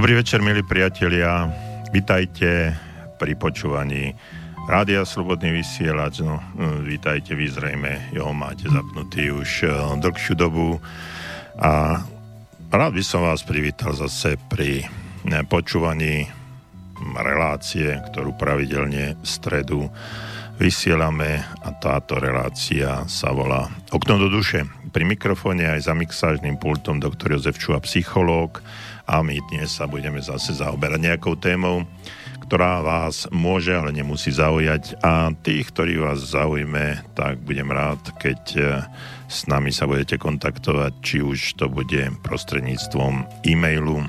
Dobrý večer, milí priatelia. Vítajte pri počúvaní Rádia Slobodný vysielač. No, vítajte, vy zrejme jeho máte zapnutý už eh, dlhšiu dobu. A rád by som vás privítal zase pri eh, počúvaní relácie, ktorú pravidelne v stredu vysielame a táto relácia sa volá Okno do duše. Pri mikrofóne aj za mixážnym pultom doktor Jozef Čuha, psychológ a my dnes sa budeme zase zaoberať nejakou témou, ktorá vás môže, ale nemusí zaujať. A tých, ktorí vás zaujme, tak budem rád, keď e, s nami sa budete kontaktovať, či už to bude prostredníctvom e-mailu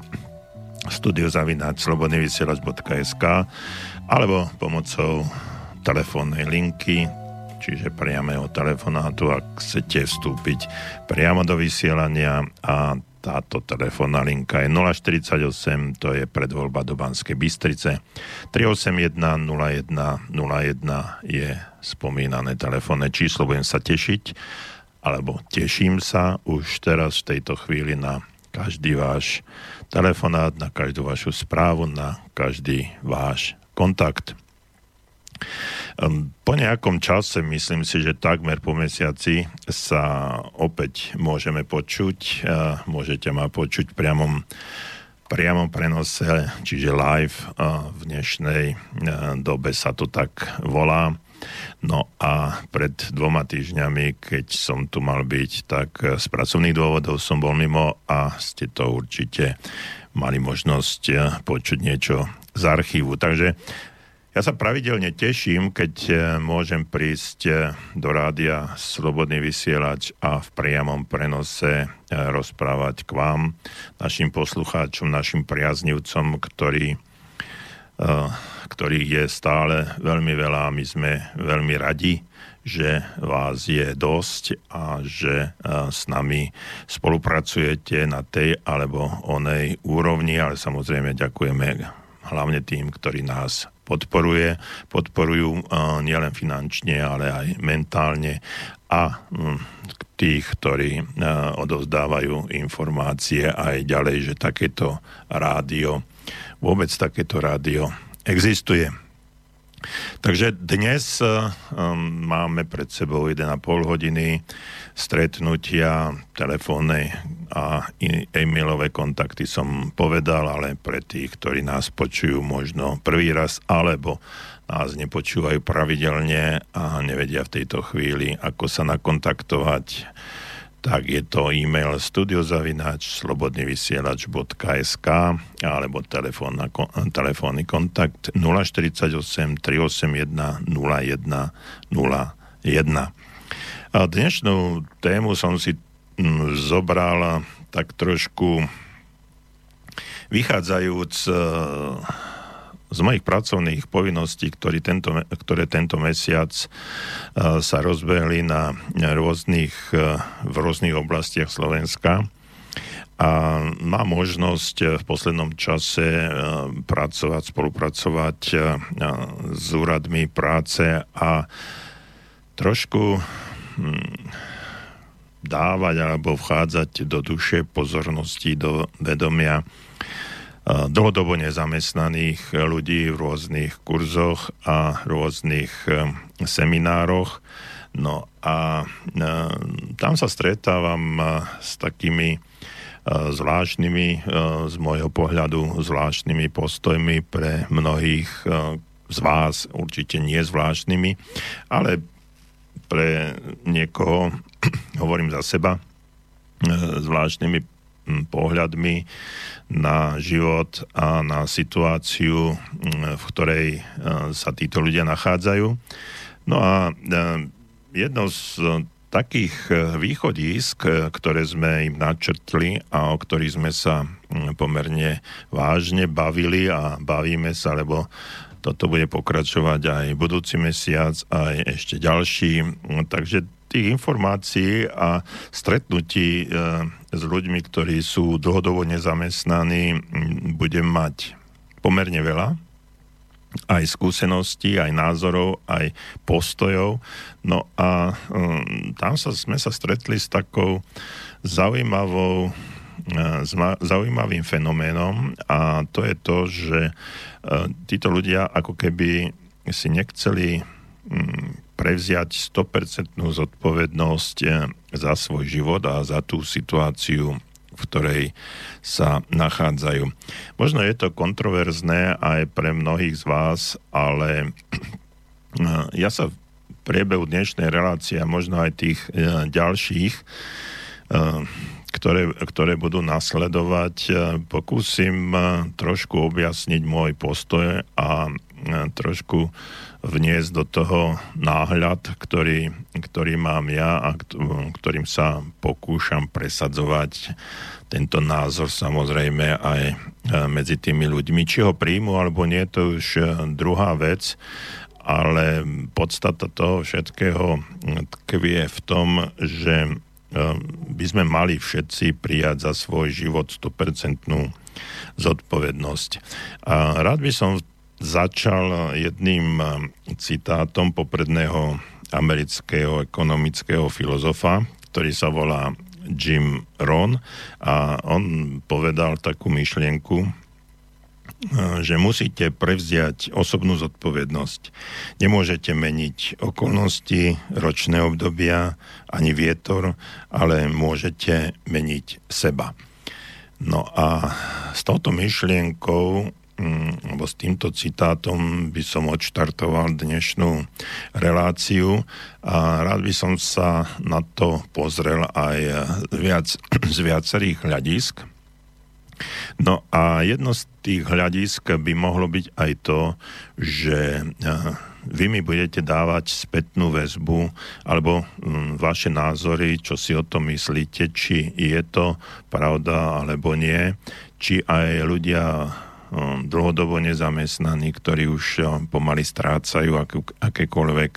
studiozavináč.slobodnyvysielač.sk alebo pomocou telefónnej linky, čiže priamého telefonátu, ak chcete vstúpiť priamo do vysielania a táto telefónna linka je 048, to je predvoľba do Banskej Bystrice. 381 01 01 je spomínané telefónne číslo, budem sa tešiť, alebo teším sa už teraz v tejto chvíli na každý váš telefonát, na každú vašu správu, na každý váš kontakt. Po nejakom čase, myslím si, že takmer po mesiaci sa opäť môžeme počuť. Môžete ma počuť priamom priamom prenose, čiže live v dnešnej e, dobe sa to tak volá. No a pred dvoma týždňami, keď som tu mal byť, tak z pracovných dôvodov som bol mimo a ste to určite mali možnosť e, počuť niečo z archívu. Takže ja sa pravidelne teším, keď e, môžem prísť e, do rádia Slobodný vysielač a v priamom prenose e, rozprávať k vám, našim poslucháčom, našim priaznivcom, ktorí, ktorých je stále veľmi veľa. My sme veľmi radi, že vás je dosť a že s nami spolupracujete na tej alebo onej úrovni, ale samozrejme ďakujeme hlavne tým, ktorí nás podporuje, podporujú nielen finančne, ale aj mentálne a mm, tých, ktorí odovzdávajú informácie aj ďalej, že takéto rádio, vôbec takéto rádio existuje. Takže dnes máme pred sebou 1,5 hodiny stretnutia, telefónne a e-mailové kontakty som povedal, ale pre tých, ktorí nás počujú možno prvý raz, alebo nás nepočúvajú pravidelne a nevedia v tejto chvíli, ako sa nakontaktovať, tak je to e-mail studiozavinač slobodnyvysielač.sk alebo telefónny kontakt 048 381 01 01. A dnešnú tému som si mm, zobral tak trošku vychádzajúc e, z mojich pracovných povinností, ktoré tento, ktoré tento mesiac e, sa rozbehli na rôznych, e, v rôznych oblastiach Slovenska. A má možnosť v poslednom čase pracovať, spolupracovať s úradmi práce a trošku Hm, dávať alebo vchádzať do duše pozornosti, do vedomia dlhodobo nezamestnaných ľudí v rôznych kurzoch a rôznych hm, seminároch. No a hm, tam sa stretávam s takými zvláštnymi, z môjho pohľadu zvláštnymi postojmi pre mnohých z vás, určite nie zvláštnymi, ale pre niekoho, hovorím za seba, e, zvláštnymi pohľadmi na život a na situáciu, v ktorej e, sa títo ľudia nachádzajú. No a e, jedno z takých východisk, ktoré sme im načrtli a o ktorých sme sa pomerne vážne bavili a bavíme sa, lebo toto bude pokračovať aj budúci mesiac, aj ešte ďalší. Takže tých informácií a stretnutí e, s ľuďmi, ktorí sú dlhodobo nezamestnaní, budem mať pomerne veľa aj skúseností, aj názorov, aj postojov. No a um, tam sa, sme sa stretli s takou zaujímavou zaujímavým fenoménom a to je to, že títo ľudia ako keby si nechceli prevziať 100% zodpovednosť za svoj život a za tú situáciu, v ktorej sa nachádzajú. Možno je to kontroverzné aj pre mnohých z vás, ale ja sa v priebehu dnešnej relácie a možno aj tých e, ďalších, ktoré, ktoré budú nasledovať, pokúsim trošku objasniť môj postoj a trošku vniesť do toho náhľad, ktorý, ktorý mám ja a ktorým sa pokúšam presadzovať tento názor samozrejme aj e, medzi tými ľuďmi. Či ho príjmu alebo nie, to už e, druhá vec, ale podstata toho všetkého tkvie v tom, že e, by sme mali všetci prijať za svoj život 100% zodpovednosť. A rád by som v začal jedným eh, citátom popredného amerického ekonomického filozofa, ktorý sa volá Jim Ron a on povedal takú myšlienku, eh, že musíte prevziať osobnú zodpovednosť. Nemôžete meniť okolnosti, ročné obdobia, ani vietor, ale môžete meniť seba. No a s touto myšlienkou alebo s týmto citátom by som odštartoval dnešnú reláciu a rád by som sa na to pozrel aj viac, z viacerých hľadisk. No a jedno z tých hľadisk by mohlo byť aj to, že vy mi budete dávať spätnú väzbu alebo mm, vaše názory, čo si o tom myslíte, či je to pravda alebo nie, či aj ľudia dlhodobo nezamestnaní, ktorí už um, pomaly strácajú akékoľvek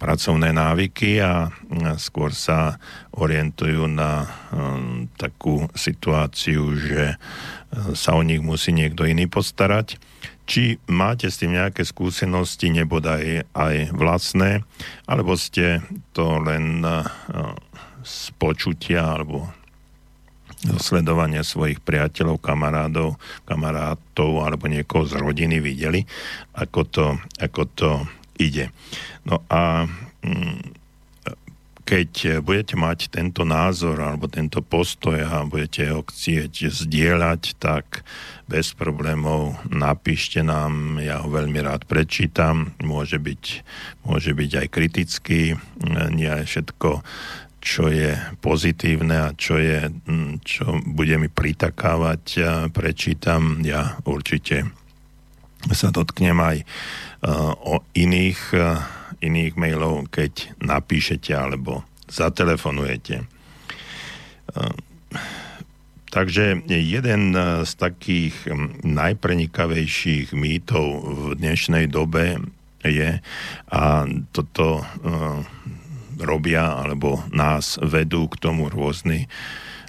pracovné návyky a skôr sa orientujú na um, takú situáciu, že uh, sa o nich musí niekto iný postarať. Či máte s tým nejaké skúsenosti, nebodaj aj vlastné, alebo ste to len uh, z počutia alebo sledovania svojich priateľov, kamarádov, kamarátov alebo niekoho z rodiny videli, ako to, ako to ide. No a mm, keď budete mať tento názor alebo tento postoj a budete ho chcieť zdieľať, tak bez problémov napíšte nám, ja ho veľmi rád prečítam, môže byť, môže byť aj kritický, nie všetko čo je pozitívne a čo, je, mm, čo bude mi pritakávať, prečítam. Ja určite sa dotknem aj e, o iných, e, iných mailov, keď napíšete alebo zatelefonujete. E, takže jeden z takých najprenikavejších mýtov v dnešnej dobe je, a toto robia alebo nás vedú k tomu rôzni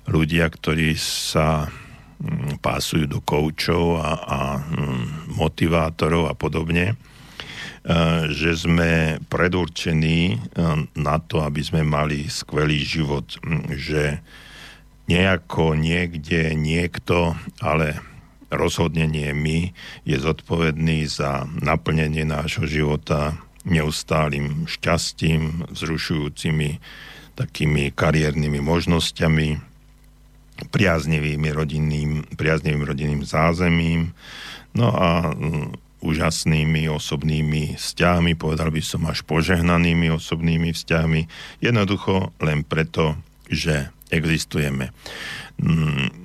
ľudia, ktorí sa mm, pásujú do koučov a, a mm, motivátorov a podobne, e, že sme predurčení e, na to, aby sme mali skvelý život, mm, že nejako niekde niekto, ale rozhodne nie my, je zodpovedný za naplnenie nášho života neustálým šťastím, vzrušujúcimi takými kariérnymi možnosťami, priaznivými rodinným, priaznivým rodinným zázemím, no a um, úžasnými osobnými vzťahmi, povedal by som až požehnanými osobnými vzťahmi, jednoducho len preto, že existujeme. Mm,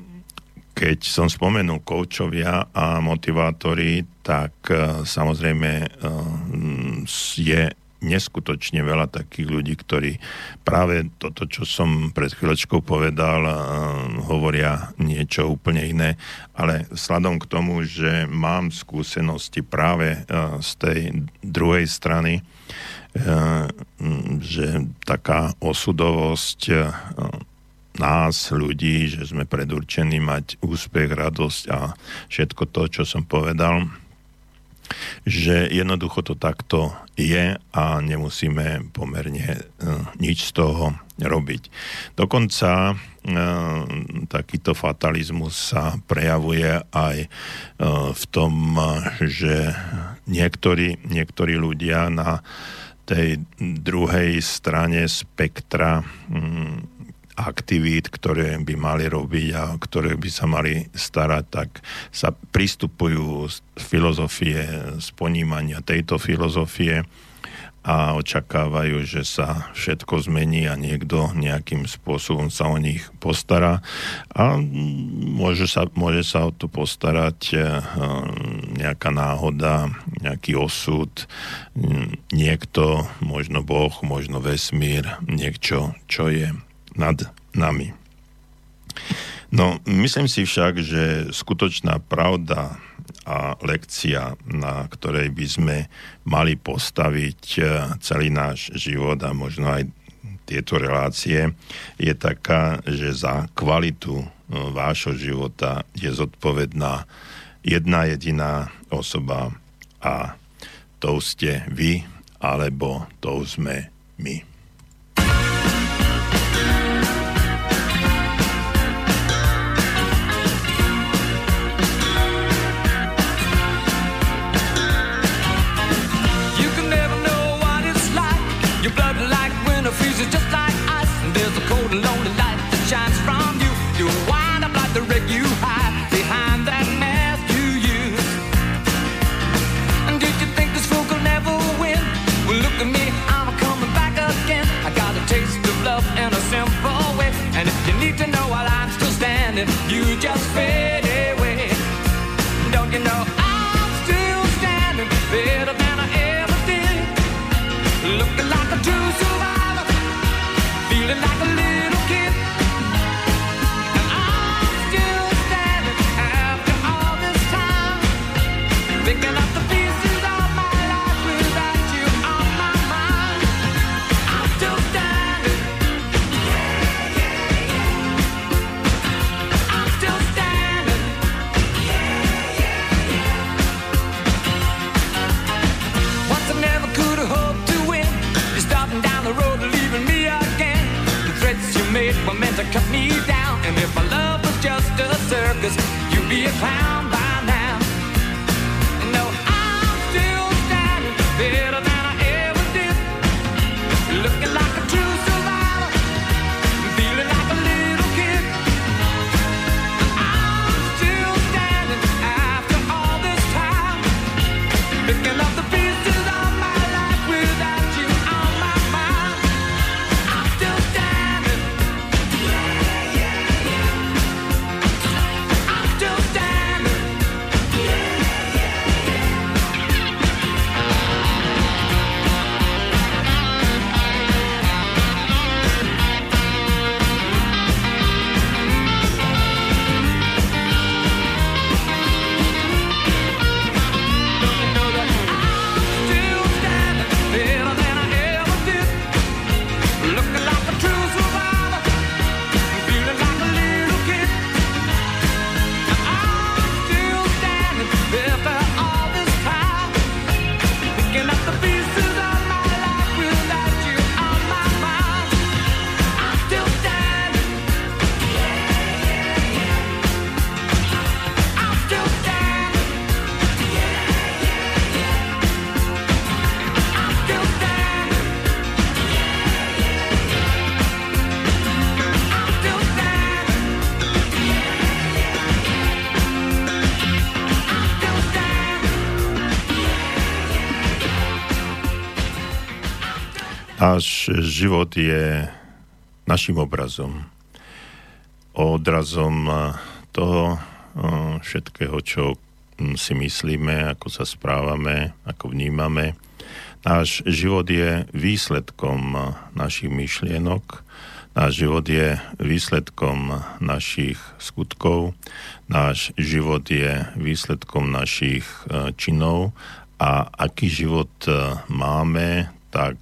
keď som spomenul koučovia a motivátori, tak e, samozrejme e, je neskutočne veľa takých ľudí, ktorí práve toto, čo som pred chvíľočkou povedal, e, hovoria niečo úplne iné, ale sladom k tomu, že mám skúsenosti práve z tej druhej strany, že taká osudovosť nás, ľudí, že sme predurčení mať úspech, radosť a všetko to, čo som povedal, že jednoducho to takto je a nemusíme pomerne nič z toho robiť. Dokonca takýto fatalizmus sa prejavuje aj v tom, že niektorí, niektorí ľudia na tej druhej strane spektra aktivít, ktoré by mali robiť a ktoré by sa mali starať, tak sa pristupujú z filozofie, z ponímania tejto filozofie a očakávajú, že sa všetko zmení a niekto nejakým spôsobom sa o nich postará. A môže sa, môže sa o to postarať eh, nejaká náhoda, nejaký osud, niekto, možno Boh, možno vesmír, niečo, čo je nad nami. No, myslím si však, že skutočná pravda a lekcia, na ktorej by sme mali postaviť e, celý náš život a možno aj tieto relácie, je taká, že za kvalitu e, vášho života je zodpovedná jedna jediná osoba a to ste vy, alebo to sme my. Život je našim obrazom, odrazom toho všetkého, čo si myslíme, ako sa správame, ako vnímame. Náš život je výsledkom našich myšlienok, náš život je výsledkom našich skutkov, náš život je výsledkom našich činov a aký život máme, tak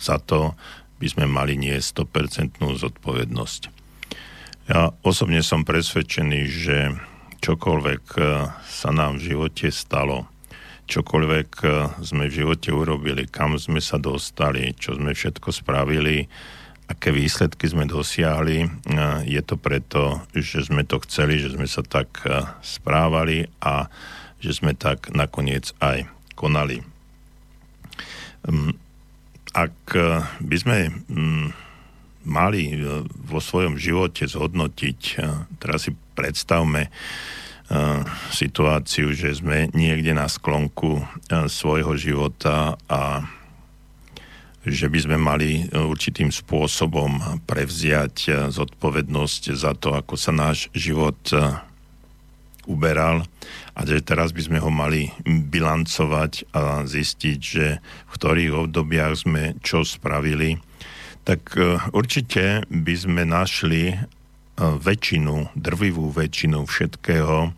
za to by sme mali nie 100% zodpovednosť. Ja osobne som presvedčený, že čokoľvek e, sa nám v živote stalo, čokoľvek sme v živote urobili, kam sme sa dostali, čo sme všetko spravili, aké výsledky sme dosiahli, je to preto, že sme to chceli, že sme sa tak správali a že sme tak nakoniec aj konali. Ak by sme hm, mali vo svojom živote zhodnotiť, teraz si predstavme, situáciu, že sme niekde na sklonku svojho života a že by sme mali určitým spôsobom prevziať zodpovednosť za to, ako sa náš život uberal a že teraz by sme ho mali bilancovať a zistiť, že v ktorých obdobiach sme čo spravili, tak určite by sme našli väčšinu, drvivú väčšinu všetkého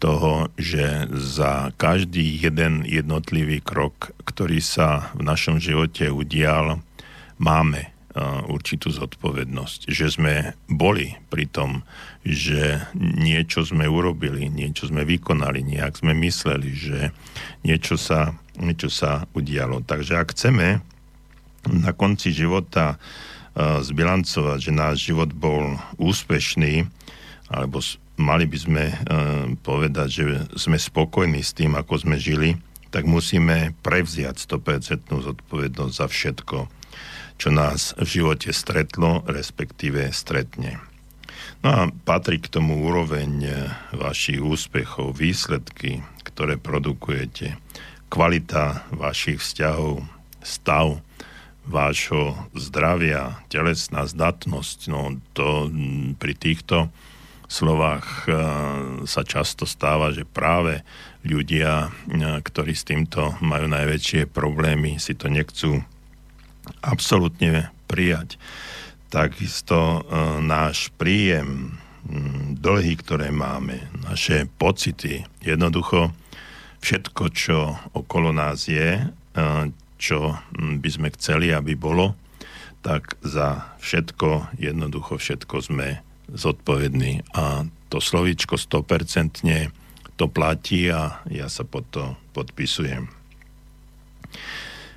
toho, že za každý jeden jednotlivý krok, ktorý sa v našom živote udial, máme určitú zodpovednosť. Že sme boli pri tom, že niečo sme urobili, niečo sme vykonali, nejak sme mysleli, že niečo sa, niečo sa udialo. Takže ak chceme na konci života zbilancovať, že náš život bol úspešný, alebo mali by sme povedať, že sme spokojní s tým, ako sme žili, tak musíme prevziať 100% zodpovednosť za všetko, čo nás v živote stretlo, respektíve stretne. No a patrí k tomu úroveň vašich úspechov, výsledky, ktoré produkujete, kvalita vašich vzťahov, stav vášho zdravia, telesná zdatnosť, no to pri týchto slovách e, sa často stáva, že práve ľudia, e, ktorí s týmto majú najväčšie problémy, si to nechcú absolútne prijať. Takisto e, náš príjem, dlhy, ktoré máme, naše pocity, jednoducho všetko, čo okolo nás je, čo by sme chceli, aby bolo, tak za všetko, jednoducho všetko sme zodpovední. A to slovíčko 100% to platí a ja sa pod to podpisujem.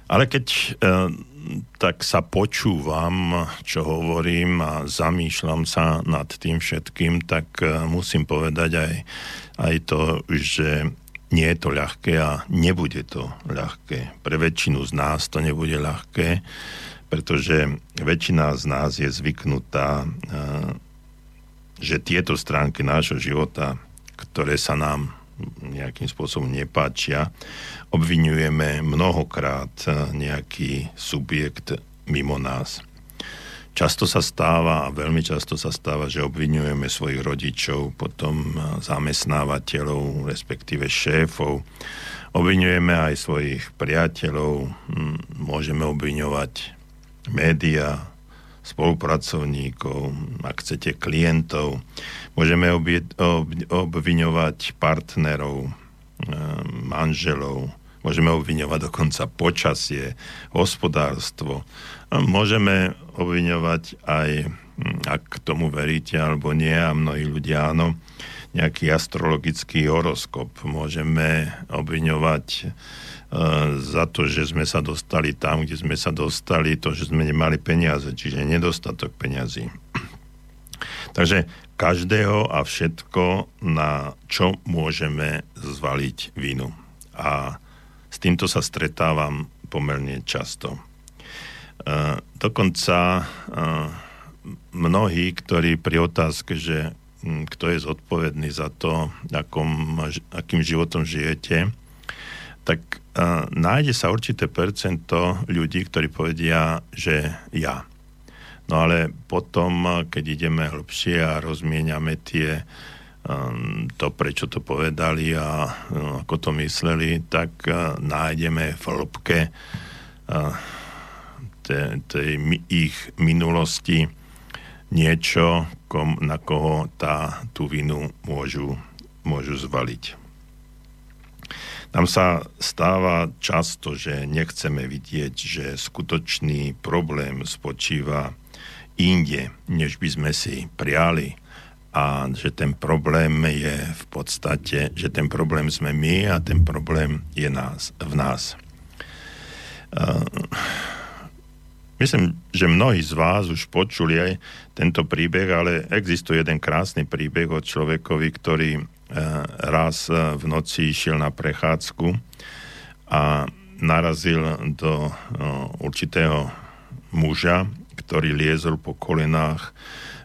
Ale keď e, tak sa počúvam, čo hovorím a zamýšľam sa nad tým všetkým, tak e, musím povedať aj, aj to, že nie je to ľahké a nebude to ľahké. Pre väčšinu z nás to nebude ľahké, pretože väčšina z nás je zvyknutá, že tieto stránky nášho života, ktoré sa nám nejakým spôsobom nepáčia, obvinujeme mnohokrát nejaký subjekt mimo nás. Často sa stáva, veľmi často sa stáva, že obvinujeme svojich rodičov, potom zamestnávateľov, respektíve šéfov. Obvinujeme aj svojich priateľov, hm, môžeme obviňovať média, spolupracovníkov, ak chcete klientov. Môžeme obviňovať partnerov, hm, manželov, môžeme obviňovať dokonca počasie, hospodárstvo. Môžeme obviňovať aj, hm, ak tomu veríte alebo nie, a mnohí ľudia áno, nejaký astrologický horoskop. Môžeme obviňovať e, za to, že sme sa dostali tam, kde sme sa dostali, to, že sme nemali peniaze, čiže nedostatok peniazy. Takže každého a všetko, na čo môžeme zvaliť vinu. A týmto sa stretávam pomerne často. E, dokonca e, mnohí, ktorí pri otázke, že kto je zodpovedný za to, akom, akým životom žijete, tak uh, nájde sa určité percento ľudí, ktorí povedia, že ja. No ale potom, keď ideme hlbšie a rozmieniame tie um, to, prečo to povedali a um, ako to mysleli, tak uh, nájdeme v hĺbke tej, tej ich minulosti niečo, kom, na koho tá, tú vinu môžu, môžu zvaliť. Nám sa stáva často, že nechceme vidieť, že skutočný problém spočíva inde, než by sme si priali a že ten problém je v podstate, že ten problém sme my a ten problém je nás, v nás. Uh, myslím, že mnohí z vás už počuli aj tento príbeh, ale existuje jeden krásny príbeh o človekovi, ktorý uh, raz v noci išiel na prechádzku a narazil do určitého muža, ktorý liezol po kolenách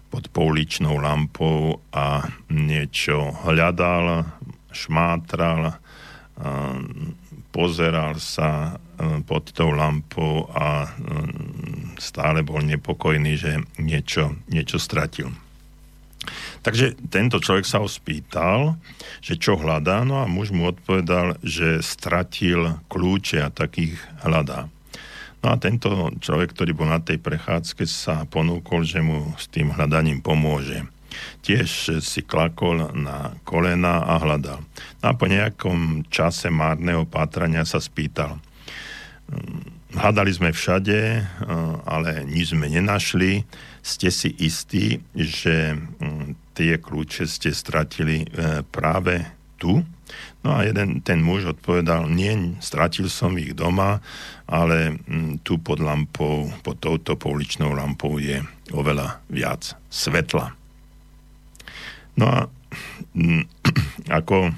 pod pouličnou lampou a niečo hľadal, šmátral, pozeral sa pod tou lampou a stále bol nepokojný, že niečo, niečo stratil. Takže tento človek sa ho spýtal, že čo hľadá, no a muž mu odpovedal, že stratil kľúče a takých hľadá. No a tento človek, ktorý bol na tej prechádzke, sa ponúkol, že mu s tým hľadaním pomôže. Tiež si klakol na kolena a hľadal. No a po nejakom čase márneho pátrania sa spýtal. Hľadali sme všade, ale nič sme nenašli. Ste si istí, že mm, tie kľúče ste stratili e, práve tu? No a jeden ten muž odpovedal, nie, stratil som ich doma, ale mm, tu pod lampou, pod touto pouličnou lampou je oveľa viac svetla. No a mm, ako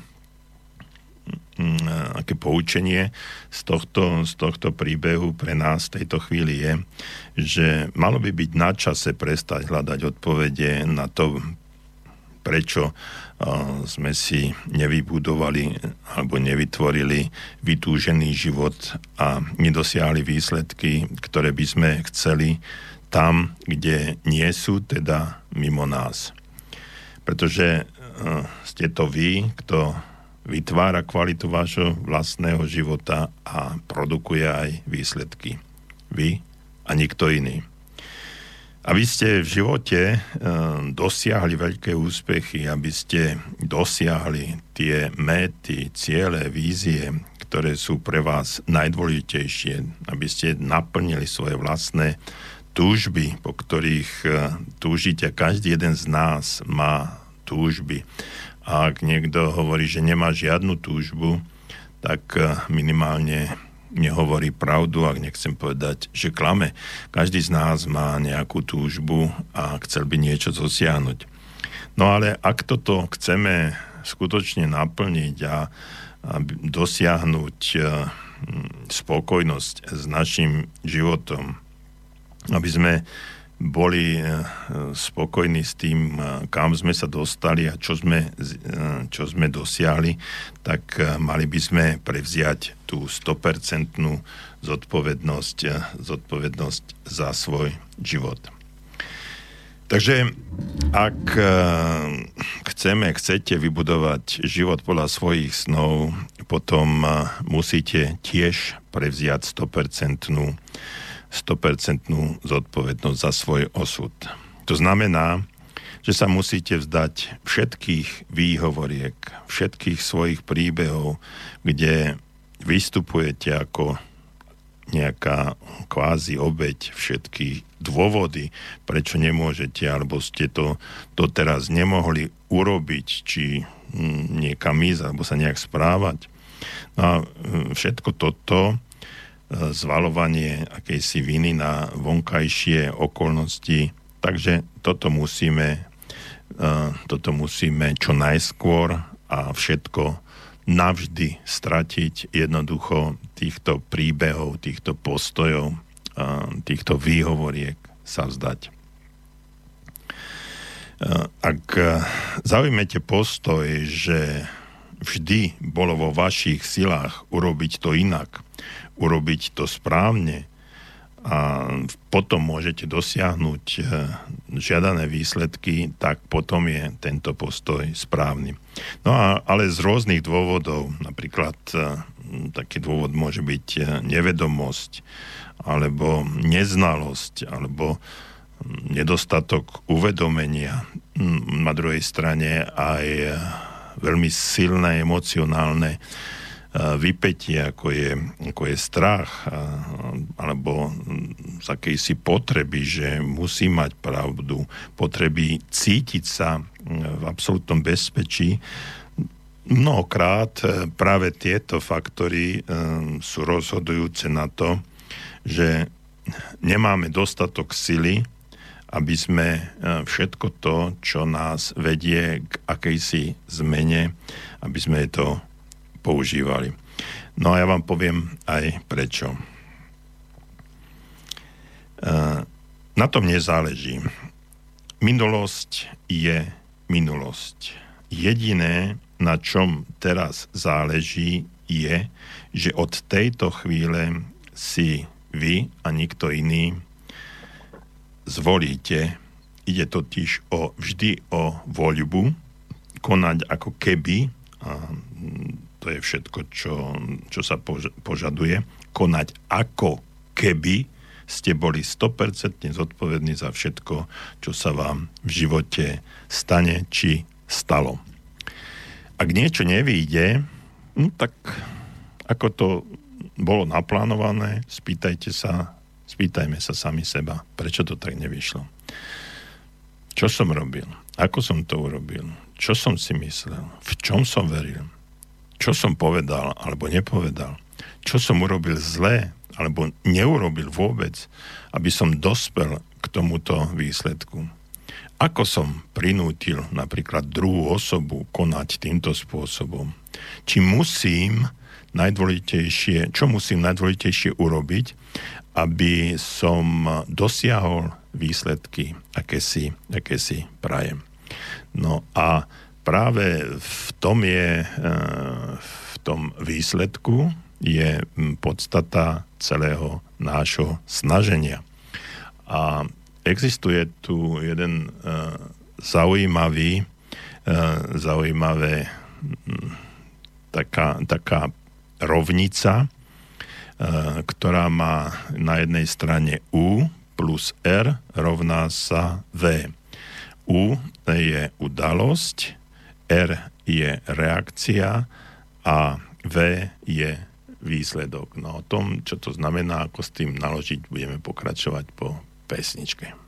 mm, aké poučenie z tohto, z tohto príbehu pre nás v tejto chvíli je, že malo by byť na čase prestať hľadať odpovede na to, prečo sme si nevybudovali alebo nevytvorili vytúžený život a nedosiahli výsledky, ktoré by sme chceli tam, kde nie sú, teda mimo nás. Pretože ste to vy, kto vytvára kvalitu vášho vlastného života a produkuje aj výsledky. Vy a nikto iný. Aby ste v živote uh, dosiahli veľké úspechy, aby ste dosiahli tie méty, ciele, vízie, ktoré sú pre vás najdôležitejšie, aby ste naplnili svoje vlastné túžby, po ktorých uh, túžite. Každý jeden z nás má túžby. A ak niekto hovorí, že nemá žiadnu túžbu, tak uh, minimálne nehovorí pravdu, ak nechcem povedať, že klame. Každý z nás má nejakú túžbu a chcel by niečo dosiahnuť. No ale ak toto chceme skutočne naplniť a, a dosiahnuť e, spokojnosť s našim životom, aby sme boli e, spokojní s tým, e, kam sme sa dostali a čo sme, e, čo sme dosiahli, tak mali by sme prevziať tú 100% zodpovednosť, zodpovednosť za svoj život. Takže ak chceme, chcete vybudovať život podľa svojich snov, potom musíte tiež prevziať 100% 100% zodpovednosť za svoj osud. To znamená, že sa musíte vzdať všetkých výhovoriek, všetkých svojich príbehov, kde vystupujete ako nejaká kvázi obeď všetky dôvody, prečo nemôžete, alebo ste to doteraz nemohli urobiť, či hm, niekam ísť, alebo sa nejak správať. No a hm, všetko toto zvalovanie akejsi viny na vonkajšie okolnosti. Takže toto musíme, e, toto musíme čo najskôr a všetko navždy stratiť jednoducho týchto príbehov, týchto postojov, e, týchto výhovoriek sa vzdať. E, ak zaujmete postoj, že vždy bolo vo vašich silách urobiť to inak, urobiť to správne a potom môžete dosiahnuť eh, žiadané výsledky, tak potom je tento postoj správny. No a, ale z rôznych dôvodov, napríklad eh, taký dôvod môže byť eh, nevedomosť, alebo neznalosť, alebo hm, nedostatok uvedomenia. Hm, na druhej strane aj veľmi silné emocionálne vypetie, ako je, ako je strach, alebo z akejsi potreby, že musí mať pravdu, potreby cítiť sa v absolútnom bezpečí. Mnohokrát práve tieto faktory sú rozhodujúce na to, že nemáme dostatok sily, aby sme e, všetko to, čo nás vedie k akejsi zmene, aby sme to používali. No a ja vám poviem aj prečo. E, na tom nezáleží. Minulosť je minulosť. Jediné, na čom teraz záleží, je, že od tejto chvíle si vy a nikto iný zvolíte. Ide totiž o, vždy o voľbu, konať ako keby, a to je všetko, čo, čo sa požaduje, konať ako keby ste boli 100% zodpovední za všetko, čo sa vám v živote stane či stalo. Ak niečo nevíde, no tak ako to bolo naplánované, spýtajte sa, spýtajme sa sami seba, prečo to tak nevyšlo. Čo som robil? Ako som to urobil? Čo som si myslel? V čom som veril? Čo som povedal alebo nepovedal? Čo som urobil zlé alebo neurobil vôbec, aby som dospel k tomuto výsledku? Ako som prinútil napríklad druhú osobu konať týmto spôsobom? Či musím najdôležitejšie, čo musím najdôležitejšie urobiť, aby som dosiahol výsledky, aké si, aké si prajem. No a práve v tom je, eh, v tom výsledku je podstata celého nášho snaženia. A existuje tu jeden uh, zaujímavý, uh, zaujímavé taká, taká rovnica, e, ktorá má na jednej strane U plus R rovná sa V. U je udalosť, R je reakcia a V je výsledok. No o tom, čo to znamená, ako s tým naložiť, budeme pokračovať po pesničke.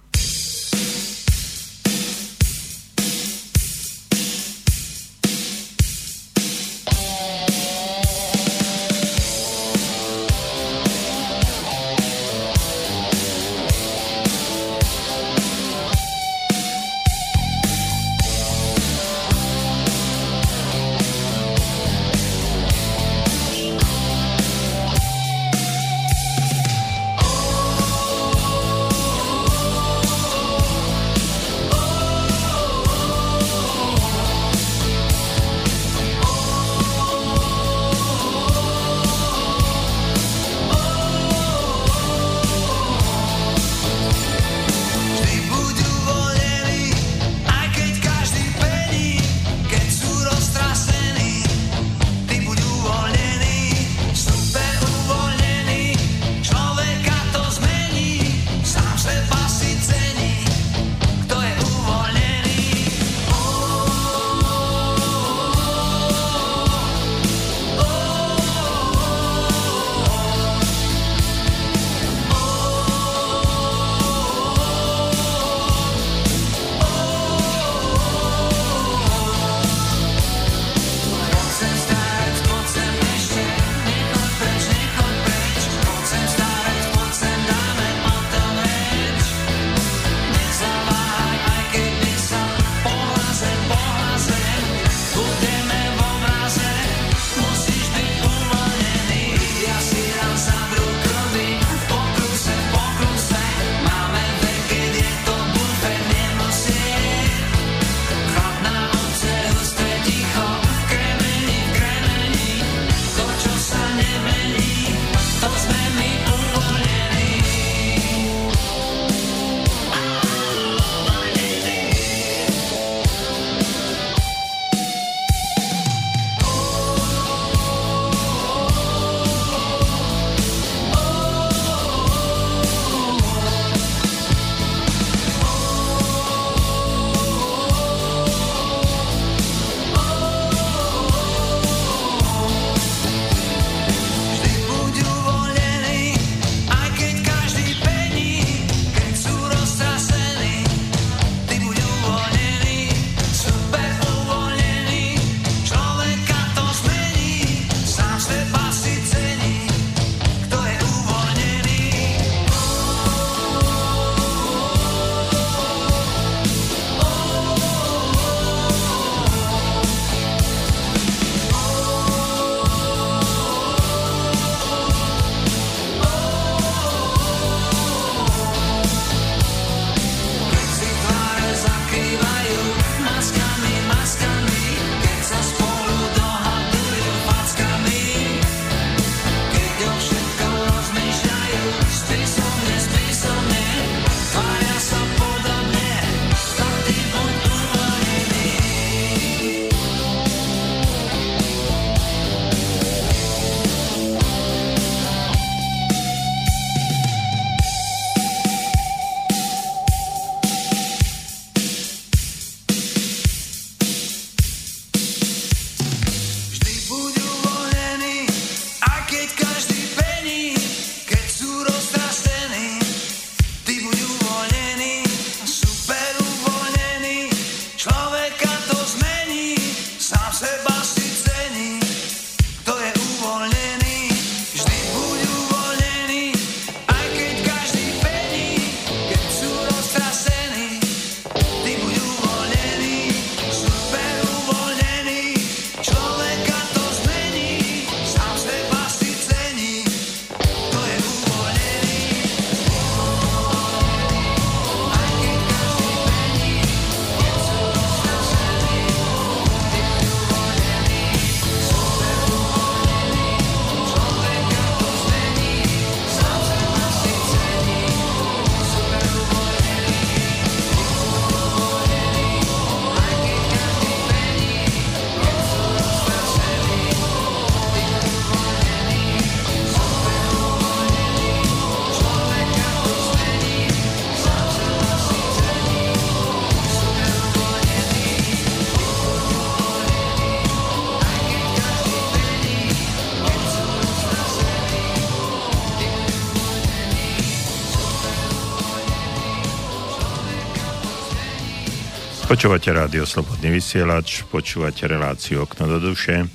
Počúvate rádio Slobodný vysielač, počúvate reláciu Okno do duše.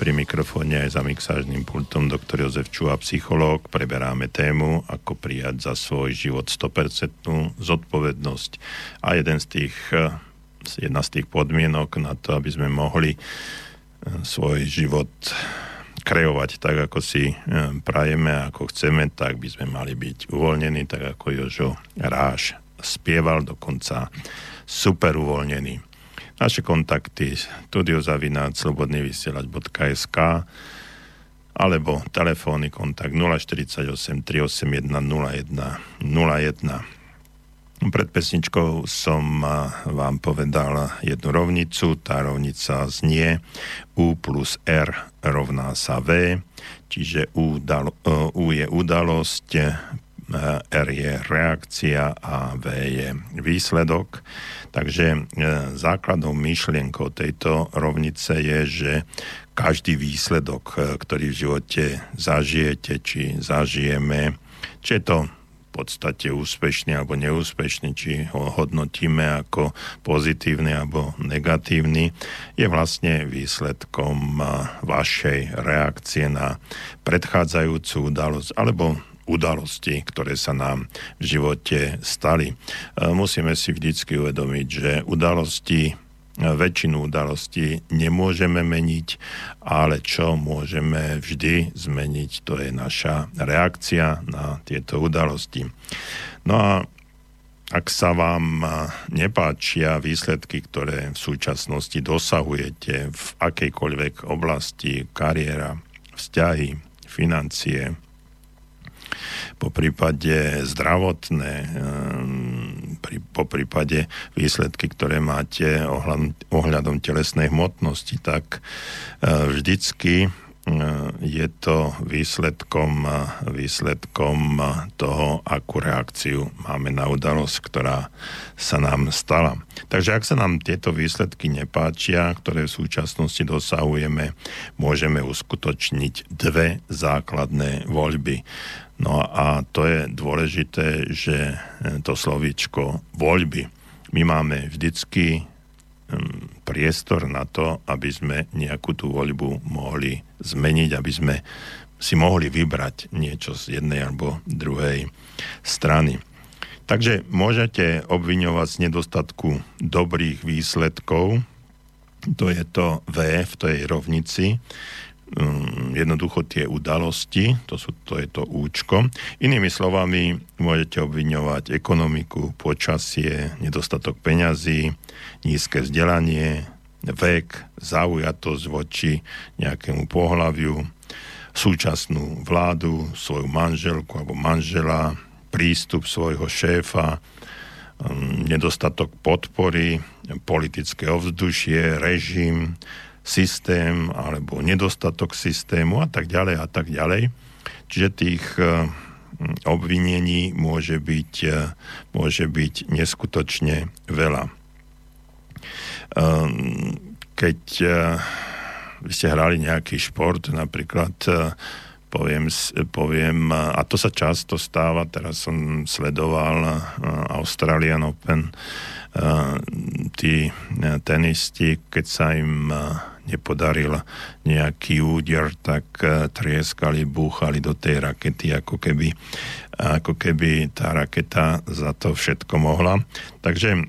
Pri mikrofóne aj za mixážnym pultom doktor Jozef Čuha, psychológ. Preberáme tému, ako prijať za svoj život 100% zodpovednosť. A jeden z tých, eh, jedna z tých podmienok na to, aby sme mohli eh, svoj život kreovať tak, ako si eh, prajeme, ako chceme, tak by sme mali byť uvoľnení, tak ako Jožo Ráš spieval dokonca super uvoľnený. Naše kontakty studiozavináč slobodnyvysielač.sk alebo telefónny kontakt 048 381 01 01. Pred pesničkou som vám povedal jednu rovnicu. Tá rovnica znie U plus R rovná sa V, čiže U, dal, U je udalosť, R je reakcia a V je výsledok. Takže e, základnou myšlienkou tejto rovnice je, že každý výsledok, e, ktorý v živote zažijete, či zažijeme, či je to v podstate úspešný alebo neúspešný, či ho hodnotíme ako pozitívny alebo negatívny, je vlastne výsledkom e, vašej reakcie na predchádzajúcu udalosť alebo udalosti, ktoré sa nám v živote stali. E, musíme si vždycky uvedomiť, že udalosti e, väčšinu udalostí nemôžeme meniť, ale čo môžeme vždy zmeniť, to je naša reakcia na tieto udalosti. No a ak sa vám e, nepáčia výsledky, ktoré v súčasnosti dosahujete v akejkoľvek oblasti, kariéra, vzťahy, financie, po prípade zdravotné, ehm, po prípade výsledky, ktoré máte ohľadom telesnej hmotnosti, tak e, vždycky e, je to výsledkom, e, výsledkom toho, akú reakciu máme na udalosť, ktorá sa nám stala. Takže ak sa nám tieto výsledky nepáčia, ktoré v súčasnosti dosahujeme, môžeme uskutočniť dve základné voľby. No a to je dôležité, že eh, to slovíčko voľby. My máme vždycky hm, priestor na to, aby sme nejakú tú voľbu mohli zmeniť, aby sme si mohli vybrať niečo z jednej alebo druhej strany. Takže môžete obviňovať z nedostatku dobrých výsledkov, to je to V v tej rovnici, um, jednoducho tie udalosti, to, sú, to je to účko. Inými slovami, môžete obviňovať ekonomiku, počasie, nedostatok peňazí, nízke vzdelanie, vek, zaujatosť voči nejakému pohľaviu, súčasnú vládu, svoju manželku alebo manžela, prístup svojho šéfa, um, nedostatok podpory, politické ovzdušie, režim, systém alebo nedostatok systému a tak ďalej a tak ďalej. Čiže tých eh, obvinení môže byť, eh, môže byť neskutočne veľa. Ehm, keď eh, vy ste hrali nejaký šport, napríklad poviem, poviem, a to sa často stáva, teraz som sledoval Australian Open, tí tenisti, keď sa im nepodaril nejaký úder, tak e, trieskali, búchali do tej rakety, ako keby, ako keby tá raketa za to všetko mohla. Takže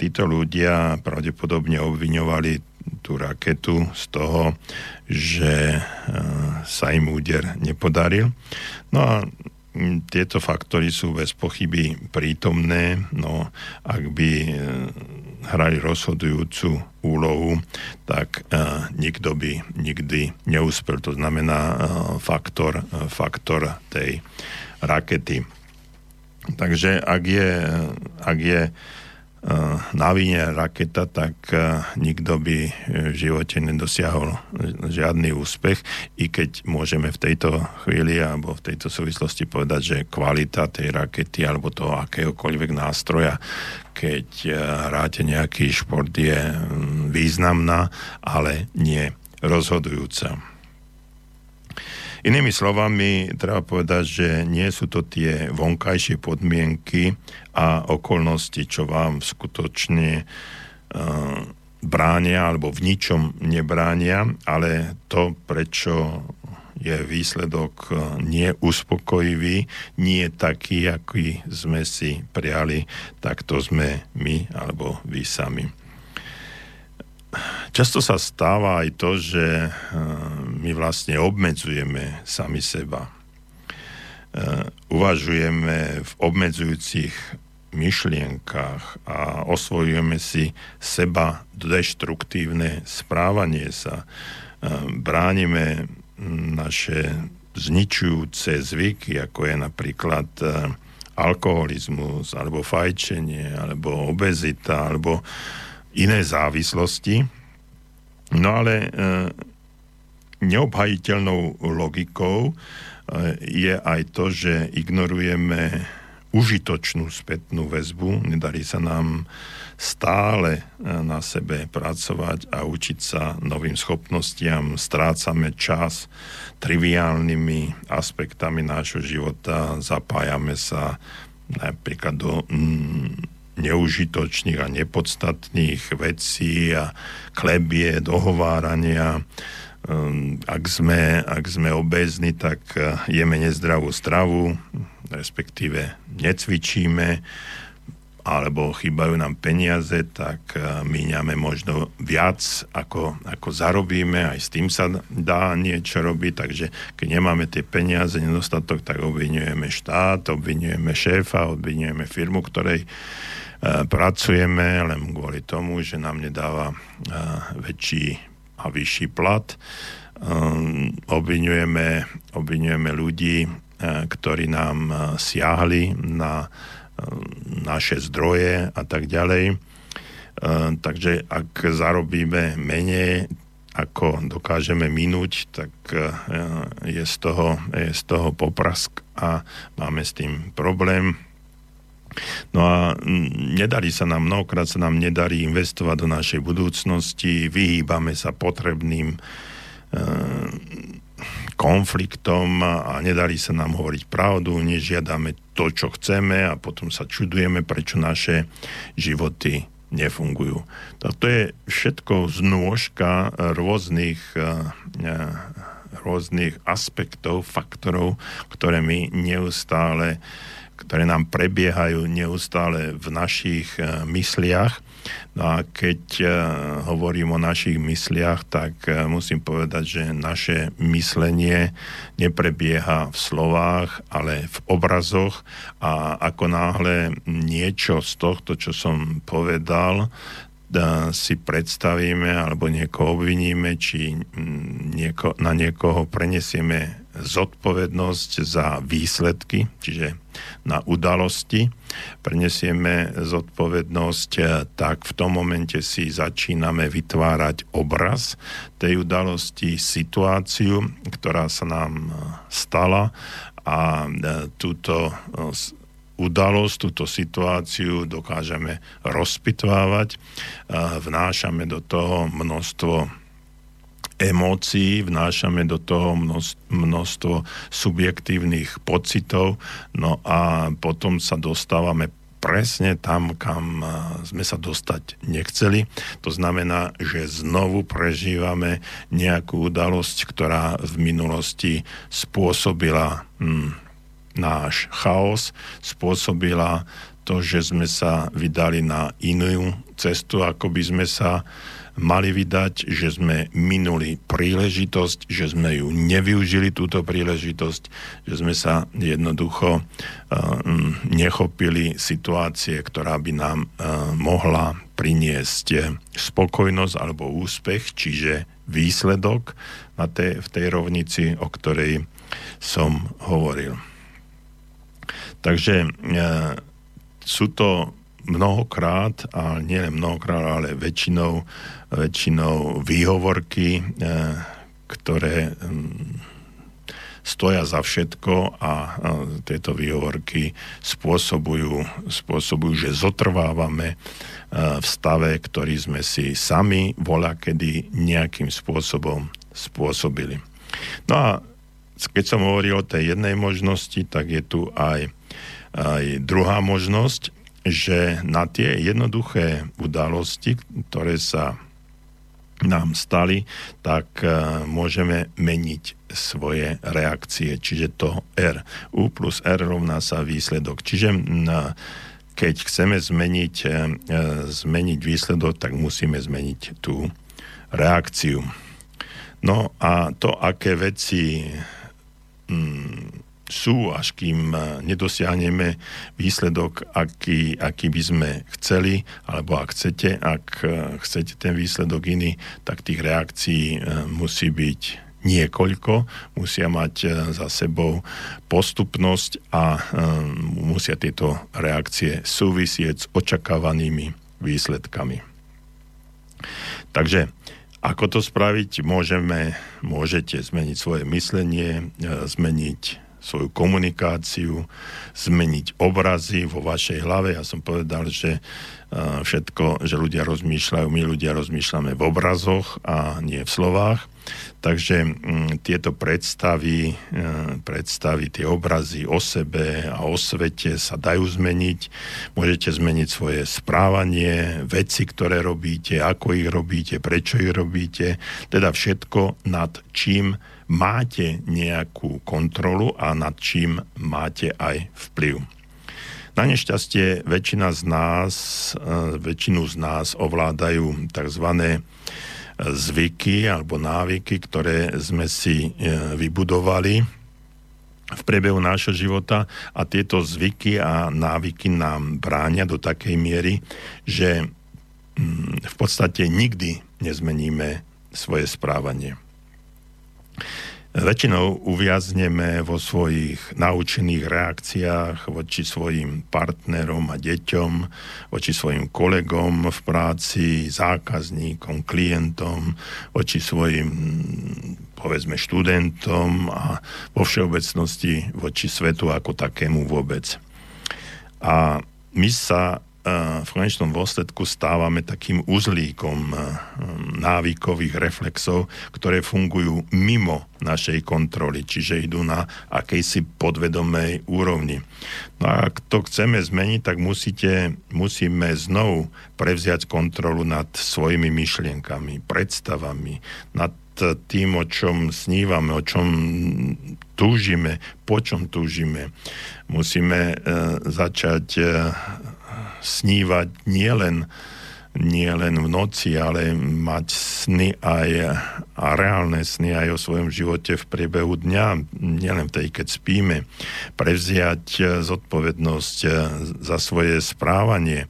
títo ľudia pravdepodobne obviňovali tú raketu z toho, že e, sa im úder nepodaril. No a tieto faktory sú bez pochyby prítomné, no ak by e, hrali rozhodujúcu úlohu, tak uh, nikto by nikdy neúspel. To znamená faktor, faktor tej rakety. Takže ak je, ak je na vine raketa, tak nikto by v živote nedosiahol žiadny úspech, i keď môžeme v tejto chvíli alebo v tejto súvislosti povedať, že kvalita tej rakety alebo toho akéhokoľvek nástroja, keď hráte nejaký šport, je významná, ale nie rozhodujúca. Inými slovami, treba povedať, že nie sú to tie vonkajšie podmienky a okolnosti, čo vám skutočne bránia alebo v ničom nebránia, ale to, prečo je výsledok neuspokojivý, nie taký, aký sme si prijali, tak to sme my alebo vy sami. Často sa stáva aj to, že my vlastne obmedzujeme sami seba. Uvažujeme v obmedzujúcich myšlienkach a osvojujeme si seba deštruktívne správanie sa. Bránime naše zničujúce zvyky, ako je napríklad alkoholizmus, alebo fajčenie, alebo obezita, alebo iné závislosti. No ale neobhajiteľnou logikou je aj to, že ignorujeme užitočnú spätnú väzbu, nedarí sa nám stále e, na sebe pracovať a učiť sa novým schopnostiam, strácame čas triviálnymi aspektami nášho života, zapájame sa napríklad do neužitočných a nepodstatných vecí a klebie, dohovárania, Ehm, ak sme, ak sme obézni, tak eh, jeme nezdravú stravu, respektíve necvičíme, alebo chýbajú nám peniaze, tak eh, míňame možno viac, ako, ako zarobíme, aj s tým sa dá niečo robiť, takže keď nemáme tie peniaze, nedostatok, tak obvinujeme štát, obvinujeme šéfa, obvinujeme firmu, ktorej eh, pracujeme len kvôli tomu, že nám nedáva väčší a vyšší plat. Um, obvinujeme, obvinujeme ľudí, ktorí nám uh, siahli na uh, naše zdroje a tak ďalej. Takže ak zarobíme menej, ako dokážeme minúť, tak je z toho, je z toho poprask a máme s tým problém. No a nedarí sa nám, mnohokrát sa nám nedarí investovať do našej budúcnosti, vyhýbame sa potrebným e, konfliktom a nedarí sa nám hovoriť pravdu, nežiadame to, čo chceme a potom sa čudujeme, prečo naše životy nefungujú. To je všetko znôžka rôznych, e, e, rôznych aspektov, faktorov, ktoré my neustále ktoré nám prebiehajú neustále v našich e, mysliach. No a keď e, hovorím o našich mysliach, tak e, musím povedať, že naše myslenie neprebieha v slovách, ale v obrazoch. A ako náhle niečo z tohto, čo som povedal, si predstavíme alebo niekoho obviníme, či nieko, na niekoho prenesieme zodpovednosť za výsledky, čiže na udalosti, prenesieme zodpovednosť, eh, tak v tom momente si začíname vytvárať obraz tej udalosti, situáciu, ktorá sa nám eh, stala. A eh, túto udalosť, túto situáciu dokážeme rozpitvávať, vnášame do toho množstvo emócií, vnášame do toho množstvo subjektívnych pocitov, no a potom sa dostávame presne tam, kam sme sa dostať nechceli. To znamená, že znovu prežívame nejakú udalosť, ktorá v minulosti spôsobila hm, náš chaos, spôsobila to, že sme sa vydali na inú cestu, ako by sme sa mali vydať, že sme minuli príležitosť, že sme ju nevyužili túto príležitosť, že sme sa jednoducho uh, nechopili situácie, ktorá by nám uh, mohla priniesť spokojnosť alebo úspech, čiže výsledok na tej, v tej rovnici, o ktorej som hovoril. Takže uh, sú to mnohokrát, a nie mnohokrát, ale väčšinou, väčšinou výhovorky, e, ktoré stoja za všetko a tieto výhovorky spôsobujú, spôsobujú že zotrvávame e, v stave, ktorý sme si sami voľa kedy nejakým spôsobom spôsobili. No a keď som hovoril o tej jednej možnosti, tak je tu aj, aj druhá možnosť, že na tie jednoduché udalosti, ktoré sa nám stali, tak uh, môžeme meniť svoje reakcie. Čiže to R. U plus R rovná sa výsledok. Čiže keď chceme zmeniť, uh, zmeniť výsledok, tak musíme zmeniť tú reakciu. No a to, aké veci sú, až kým eh, nedosiahneme výsledok, aký, aký by sme chceli, alebo ak chcete, ak eh, chcete ten výsledok iný, tak tých reakcií eh, musí byť niekoľko, musia mať za sebou postupnosť a musia tieto reakcie súvisieť s očakávanými výsledkami. Takže ako to spraviť? Môžeme, môžete zmeniť svoje myslenie, zmeniť svoju komunikáciu, zmeniť obrazy vo vašej hlave. Ja som povedal, že všetko, že ľudia rozmýšľajú, my ľudia rozmýšľame v obrazoch a nie v slovách. Takže tieto predstavy, e, predstavy, tie obrazy o sebe a o svete sa dajú zmeniť. Môžete zmeniť svoje správanie, veci, ktoré robíte, ako ich robíte, prečo ich robíte. Teda všetko, nad čím máte nejakú kontrolu a nad čím máte aj vplyv. Na nešťastie väčšina z nás, e, väčšinu z nás ovládajú tzv. zvyky alebo návyky, ktoré sme si e, vybudovali v priebehu nášho života a tieto zvyky a návyky nám bránia do takej miery, že mm, v podstate nikdy nezmeníme svoje správanie. Väčšinou uviazneme vo svojich naučených reakciách voči svojim partnerom a deťom, voči svojim kolegom v práci, zákazníkom, klientom, voči svojim povedzme študentom a vo všeobecnosti voči svetu ako takému vôbec. A my sa v konečnom dôsledku stávame takým uzlíkom návykových reflexov, ktoré fungujú mimo našej kontroly, čiže idú na akejsi podvedomej úrovni. No a ak to chceme zmeniť, tak musíte, musíme znovu prevziať kontrolu nad svojimi myšlienkami, predstavami, nad tým, o čom snívame, o čom túžime, po čom túžime. Musíme e, začať e, snívať nielen nie len v noci, ale mať sny aj a reálne sny aj o svojom živote v priebehu dňa, nielen tej, keď spíme. Prevziať zodpovednosť za svoje správanie,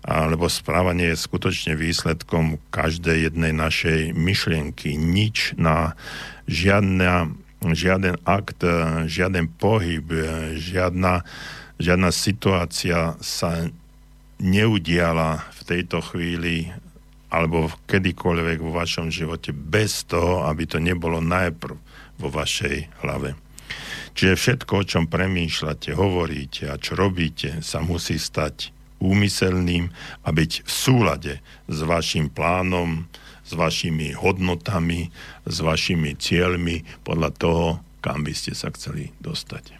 alebo správanie je skutočne výsledkom každej jednej našej myšlienky. Nič na žiadna, žiaden akt, žiaden pohyb, žiadna, žiadna situácia sa neudiala v tejto chvíli alebo kedykoľvek vo vašom živote bez toho, aby to nebolo najprv vo vašej hlave. Čiže všetko, o čom premýšľate, hovoríte a čo robíte, sa musí stať úmyselným a byť v súlade s vašim plánom, s vašimi hodnotami, s vašimi cieľmi podľa toho, kam by ste sa chceli dostať.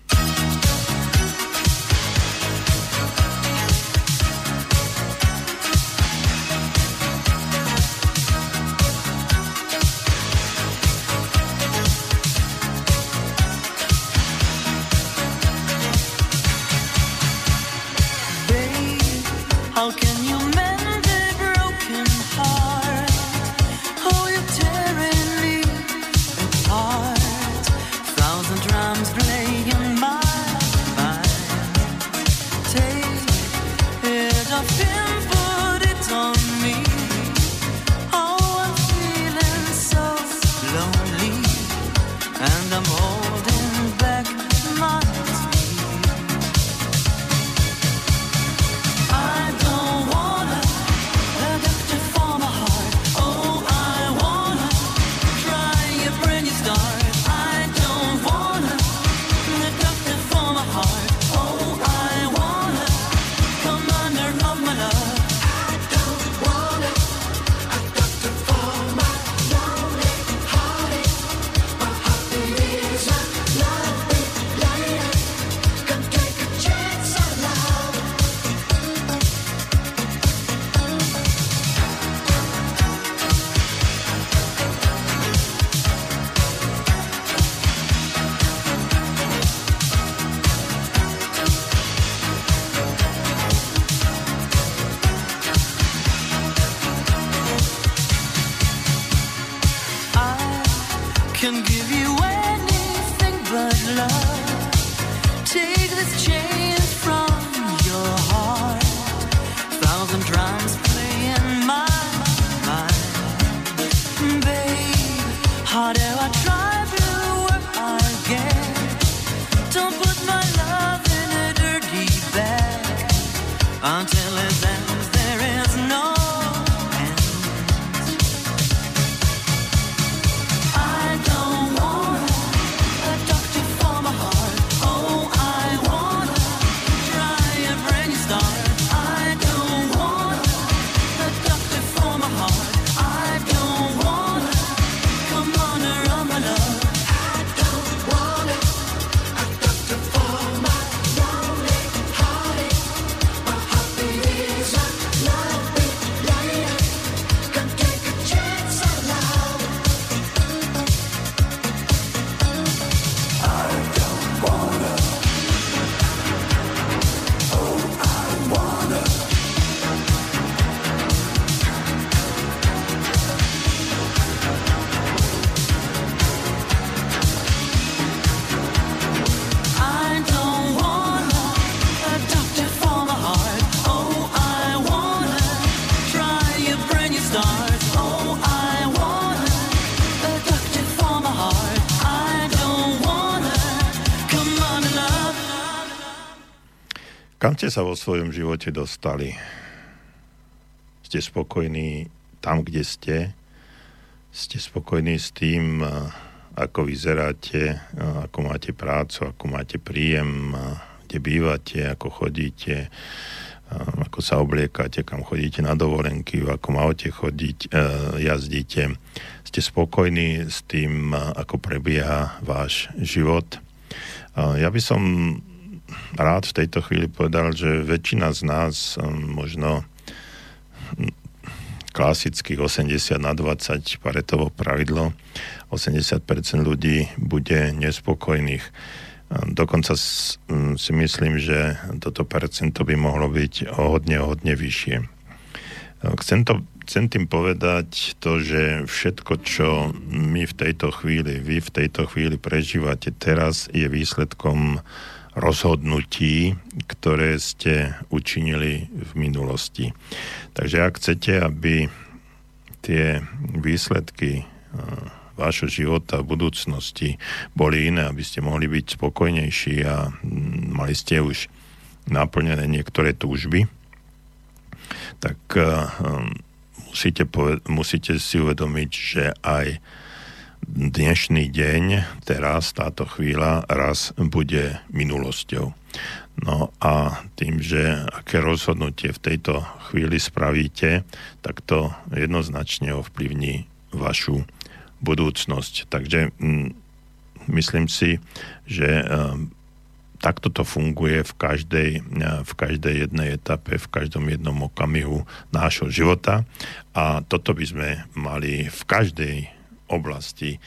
Sa vo svojom živote dostali? Ste spokojní tam, kde ste? Ste spokojní s tým, ako vyzeráte, ako máte prácu, ako máte príjem, kde bývate, ako chodíte, ako sa obliekate, kam chodíte na dovolenky, v akom aute chodiť, jazdíte. Ste spokojní s tým, ako prebieha váš život? Ja by som rád v tejto chvíli povedal, že väčšina z nás um, možno klasických 80 na 20 paretovo pravidlo, 80% ľudí bude nespokojných. Um, dokonca um, si myslím, že toto percento by mohlo byť o hodne, o hodne vyššie. Chcem, to, chcem tým povedať to, že všetko, čo my v tejto chvíli, vy v tejto chvíli prežívate teraz, je výsledkom rozhodnutí, ktoré ste učinili v minulosti. Takže ak chcete, aby tie výsledky vášho života v budúcnosti boli iné, aby ste mohli byť spokojnejší a mm, mali ste už naplnené niektoré túžby, tak musíte, musíte si uvedomiť, že aj dnešný deň, teraz, táto chvíľa, raz bude minulosťou. No a tým, že aké rozhodnutie v tejto chvíli spravíte, tak to jednoznačne ovplyvní vašu budúcnosť. Takže mm, myslím si, že mm, takto to funguje v každej, v každej jednej etape, v každom jednom okamihu nášho života a toto by sme mali v každej oblasti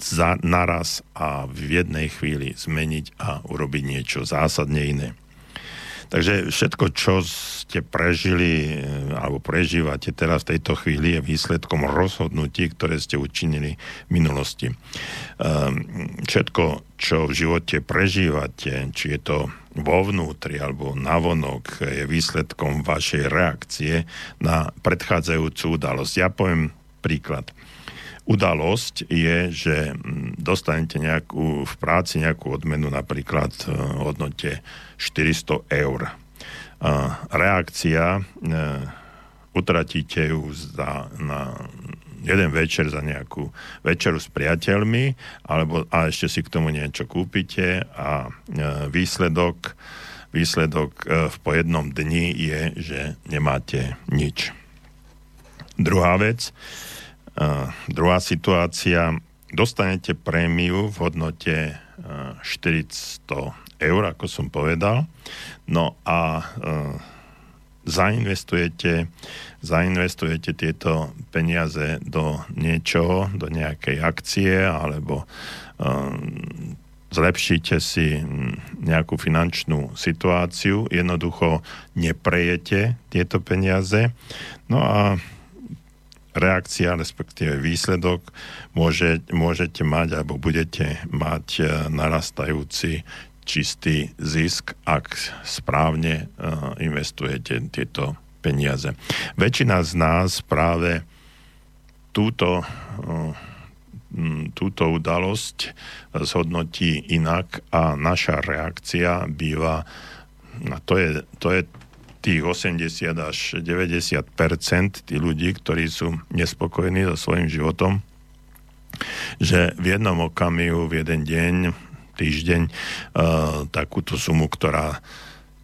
za, naraz a v jednej chvíli zmeniť a urobiť niečo zásadne iné. Takže všetko, čo ste prežili eh, alebo prežívate teraz v tejto chvíli, je výsledkom rozhodnutí, ktoré ste učinili v minulosti. Ehm, všetko, čo v živote prežívate, či je to vo vnútri alebo navonok, je výsledkom vašej reakcie na predchádzajúcu udalosť. Ja poviem príklad udalosť je, že mm, dostanete nejakú, v práci nejakú odmenu napríklad v e, hodnote 400 eur. Reakcia, e, utratíte ju za, na jeden večer za nejakú večeru s priateľmi, alebo a ešte si k tomu niečo kúpite a e, výsledok, výsledok v po jednom dni je, že nemáte nič. Druhá vec, Uh, druhá situácia, dostanete prémiu v hodnote uh, 400 eur, ako som povedal, no a uh, zainvestujete, zainvestujete tieto peniaze do niečoho, do nejakej akcie alebo zlepšíte si nejakú finančnú situáciu, jednoducho neprejete tieto peniaze. No a reakcia, respektíve výsledok môže, môžete mať alebo budete mať e, narastajúci čistý zisk, ak správne uh, investujete tieto peniaze. Väčšina z nás práve túto, uh, túto udalosť zhodnotí inak a naša reakcia býva, to je, to je tých 80 až 90 tí ľudí, ktorí sú nespokojní so svojím životom, že v jednom okamihu, v jeden deň, týždeň, uh, takúto sumu, ktorá,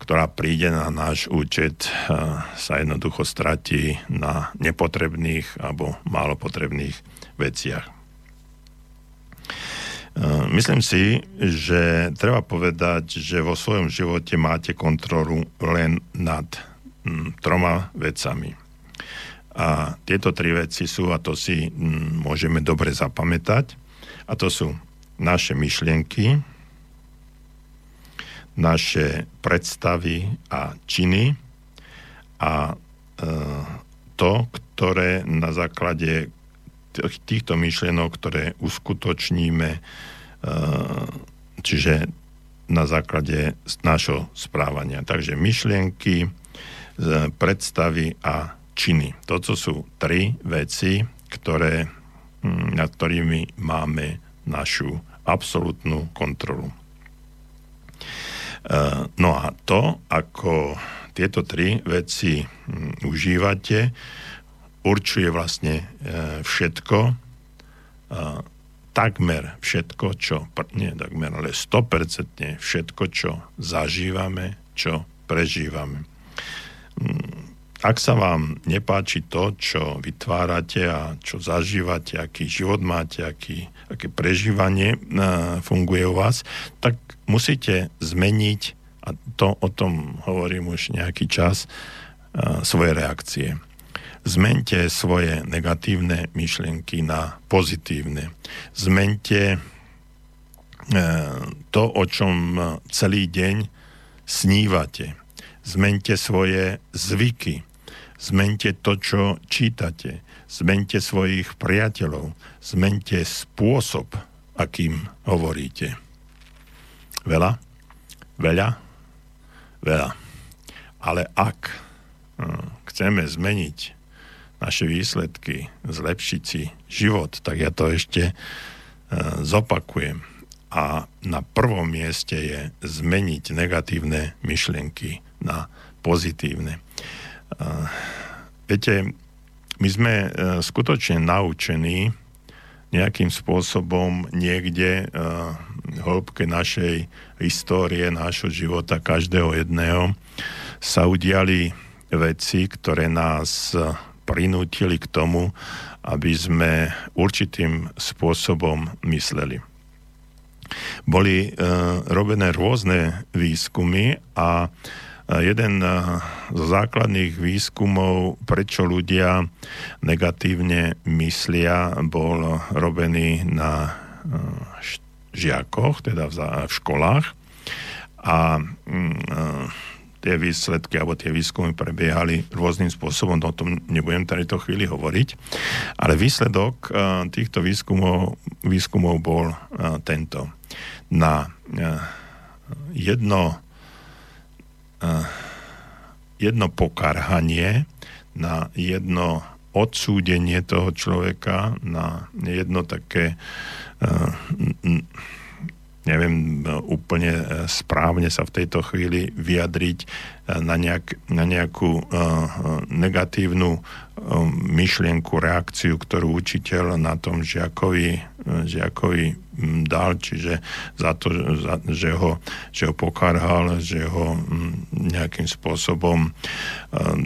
ktorá príde na náš účet, uh, sa jednoducho stratí na nepotrebných alebo málo potrebných veciach. Myslím si, že treba povedať, že vo svojom živote máte kontrolu len nad mm, troma vecami. A tieto tri veci sú, a to si mm, môžeme dobre zapamätať, a to sú naše myšlienky, naše predstavy a činy a e, to, ktoré na základe týchto myšlienok, ktoré uskutočníme, e, čiže na základe nášho správania. Takže myšlienky, e, predstavy a činy. Toto sú tri veci, ktoré, nad ktorými máme našu absolútnu kontrolu. E, no a to, ako tieto tri veci užívate, určuje vlastne e, všetko, e, takmer všetko, čo, nie takmer, ale 100% všetko, čo zažívame, čo prežívame. Mm, ak sa vám nepáči to, čo vytvárate a čo zažívate, aký život máte, aký, aké prežívanie e, funguje u vás, tak musíte zmeniť, a to o tom hovorím už nejaký čas, svoje reakcie Zmente svoje negatívne myšlienky na pozitívne. Zmente e, to, o čom celý deň snívate. Zmente svoje zvyky. Zmente to, čo čítate. Zmente svojich priateľov. Zmente spôsob, akým hovoríte. Veľa? Veľa? Veľa. Ale ak e, chceme zmeniť naše výsledky, zlepšiť si život, tak ja to ešte e, zopakujem. A na prvom mieste je zmeniť negatívne myšlienky na pozitívne. E, viete, my sme e, skutočne naučení nejakým spôsobom niekde v hĺbke našej histórie, nášho života, každého jedného, sa udiali veci, ktoré nás prinútili k tomu, aby sme určitým spôsobom mysleli. Boli e, robené rôzne výskumy a e, jeden e, z základných výskumov, prečo ľudia negatívne myslia, bol robený na žiakoch, teda v školách. A mm, tie výsledky alebo tie výskumy prebiehali rôznym spôsobom, o tom nebudem tady to chvíli hovoriť, ale výsledok uh, týchto výskumov, výskumov bol uh, tento. Na uh, jedno, jedno pokarhanie, na jedno odsúdenie toho človeka, na jedno také neviem e, úplne e, správne sa v tejto chvíli vyjadriť e, na, nejak, na nejakú negatívnu myšlienku, reakciu, ktorú učiteľ na tom žiakovi, žiakovi dal, čiže za to, že, ho, že ho pokarhal, že ho nejakým spôsobom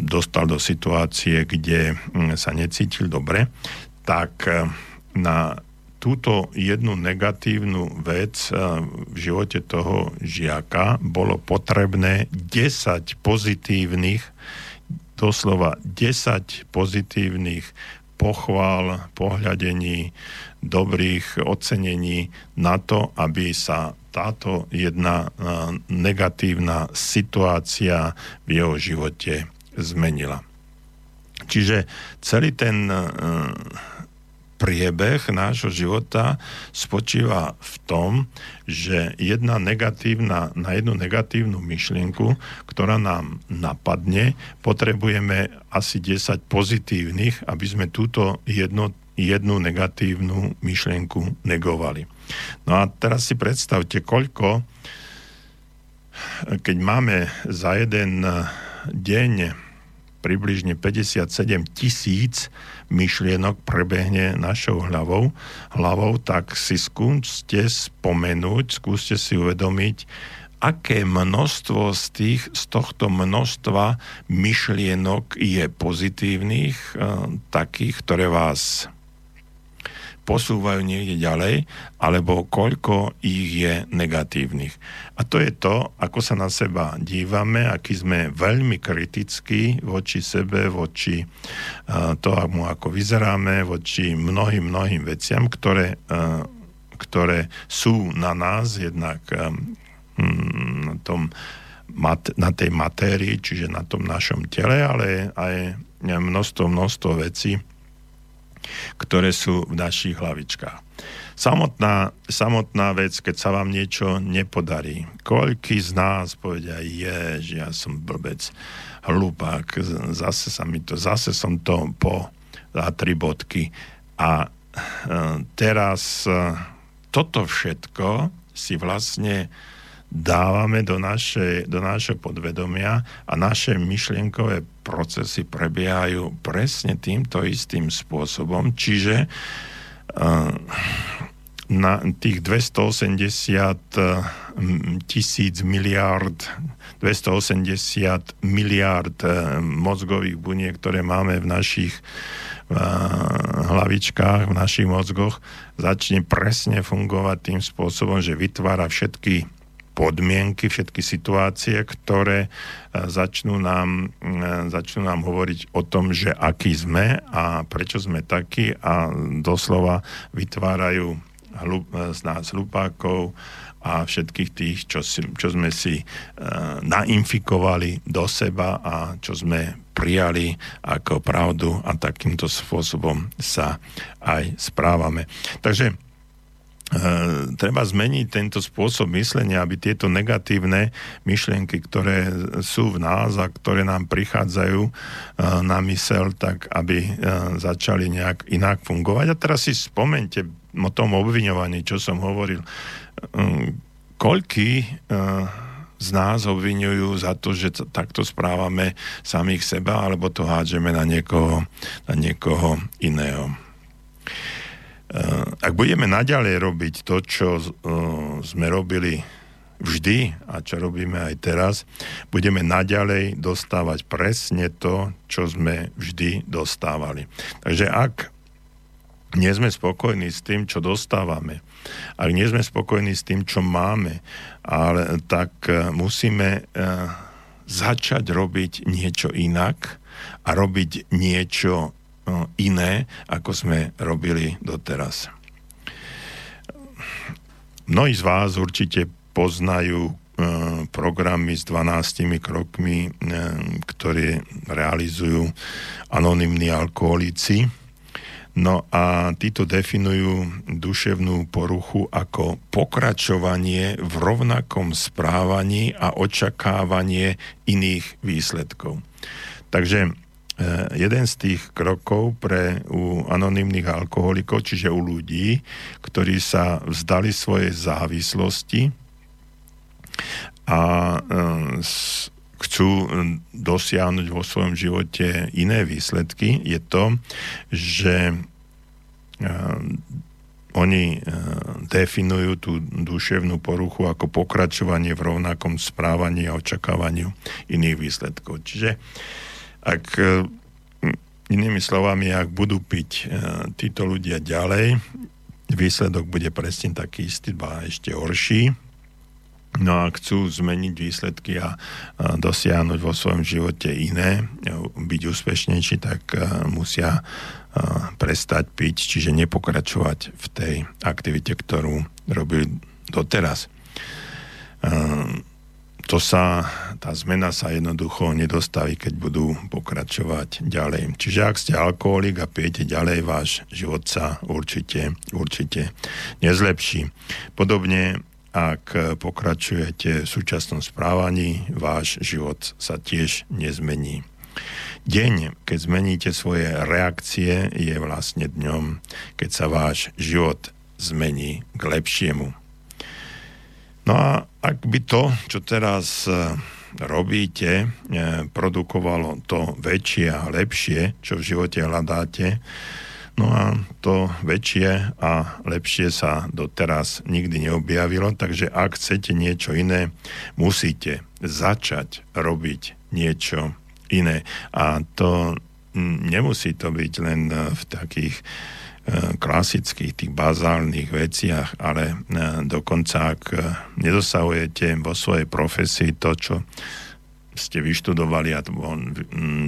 dostal do situácie, kde sa necítil dobre, tak na túto jednu negatívnu vec v živote toho žiaka bolo potrebné 10 pozitívnych, doslova 10 pozitívnych pochvál, pohľadení, dobrých ocenení na to, aby sa táto jedna negatívna situácia v jeho živote zmenila. Čiže celý ten priebeh nášho života spočíva v tom, že jedna negatívna, na jednu negatívnu myšlienku, ktorá nám napadne, potrebujeme asi 10 pozitívnych, aby sme túto jedno, jednu negatívnu myšlienku negovali. No a teraz si predstavte, koľko, keď máme za jeden denne približne 57 tisíc myšlienok prebehne našou hlavou, hlavou, tak si skúste spomenúť, skúste si uvedomiť, aké množstvo z, tých, z tohto množstva myšlienok je pozitívnych, takých, ktoré vás posúvajú niekde ďalej, alebo koľko ich je negatívnych. A to je to, ako sa na seba dívame, aký sme veľmi kritickí voči sebe, voči uh, tomu, ako vyzeráme, voči mnohým, mnohým veciam, ktoré, uh, ktoré sú na nás, jednak um, na tom na tej matérii, čiže na tom našom tele, ale aj množstvo, množstvo vecí, ktoré sú v našich hlavičkách. Samotná, samotná vec, keď sa vám niečo nepodarí, koľký z nás povedia, že ja som blbec, hlupák, zase sa mi to, zase som to po za tri bodky. A e, teraz e, toto všetko si vlastne dávame do, našej, do našeho podvedomia a naše myšlienkové procesy prebiehajú presne týmto istým spôsobom, čiže uh, na tých 280 tisíc miliard 280 miliard mozgových buniek, ktoré máme v našich hlavičkách, v našich mozgoch, začne presne fungovať tým spôsobom, že vytvára všetky podmienky, všetky situácie, ktoré e, začnú nám, e, začnú nám hovoriť o tom, že aký sme a prečo sme takí a doslova vytvárajú hlup, e, z nás hlupákov a všetkých tých, čo, si, čo sme si uh, nainfikovali do seba a čo sme prijali ako pravdu a takýmto spôsobom sa aj správame. Takže treba zmeniť tento spôsob myslenia, aby tieto negatívne myšlienky, ktoré sú v nás a ktoré nám prichádzajú uh, na mysel, tak aby uh, začali nejak inak fungovať. A teraz si spomente o tom obviňovaní, čo som hovoril. Uh, z nás obvinujú za to, že takto správame samých seba, alebo to hádžeme na niekoho, na niekoho iného. Eh, ak budeme naďalej robiť to, čo eh, sme robili vždy a čo robíme aj teraz, budeme naďalej dostávať presne to, čo sme vždy dostávali. Takže ak nie sme spokojní s tým, čo dostávame, ak nie sme spokojní s tým, čo máme, ale tak eh, musíme začať robiť niečo inak a robiť niečo iné, ako sme robili doteraz. Mnohí z vás určite poznajú e, programy s 12 krokmi, e, ktoré realizujú anonimní alkoholici. No a títo definujú duševnú poruchu ako pokračovanie v rovnakom správaní a očakávanie iných výsledkov. Takže jeden z tých krokov pre u anonimných alkoholikov, čiže u ľudí, ktorí sa vzdali svojej závislosti a eh, chcú eh, dosiahnuť vo svojom živote iné výsledky, je to, že oni definujú tú duševnú poruchu ako pokračovanie v rovnakom správaní a očakávaniu iných výsledkov. Čiže ak e, inými slovami, ak budú piť e, títo ľudia ďalej, výsledok bude presne taký istý, ba ešte horší. No a chcú zmeniť výsledky a dosiahnuť vo svojom živote iné, byť úspešnejší, tak e, musia prestať piť, čiže nepokračovať v tej aktivite, ktorú robili doteraz to sa, tá zmena sa jednoducho nedostaví, keď budú pokračovať ďalej. Čiže ak ste alkoholik a pijete ďalej, váš život sa určite, určite nezlepší. Podobne, ak pokračujete v súčasnom správaní, váš život sa tiež nezmení. Deň, keď zmeníte svoje reakcie, je vlastne dňom, keď sa váš život zmení k lepšiemu. No a ak by to, čo teraz e, robíte, produkovalo to väčšie a lepšie, čo v živote hľadáte, No a to väčšie a lepšie sa doteraz nikdy neobjavilo, takže ak chcete niečo iné, musíte začať robiť niečo iné. A to nemusí to byť len v takých e, klasických, tých bazálnych veciach, ale e, dokonca ak nedosahujete vo svojej profesii to, čo ste vyštudovali a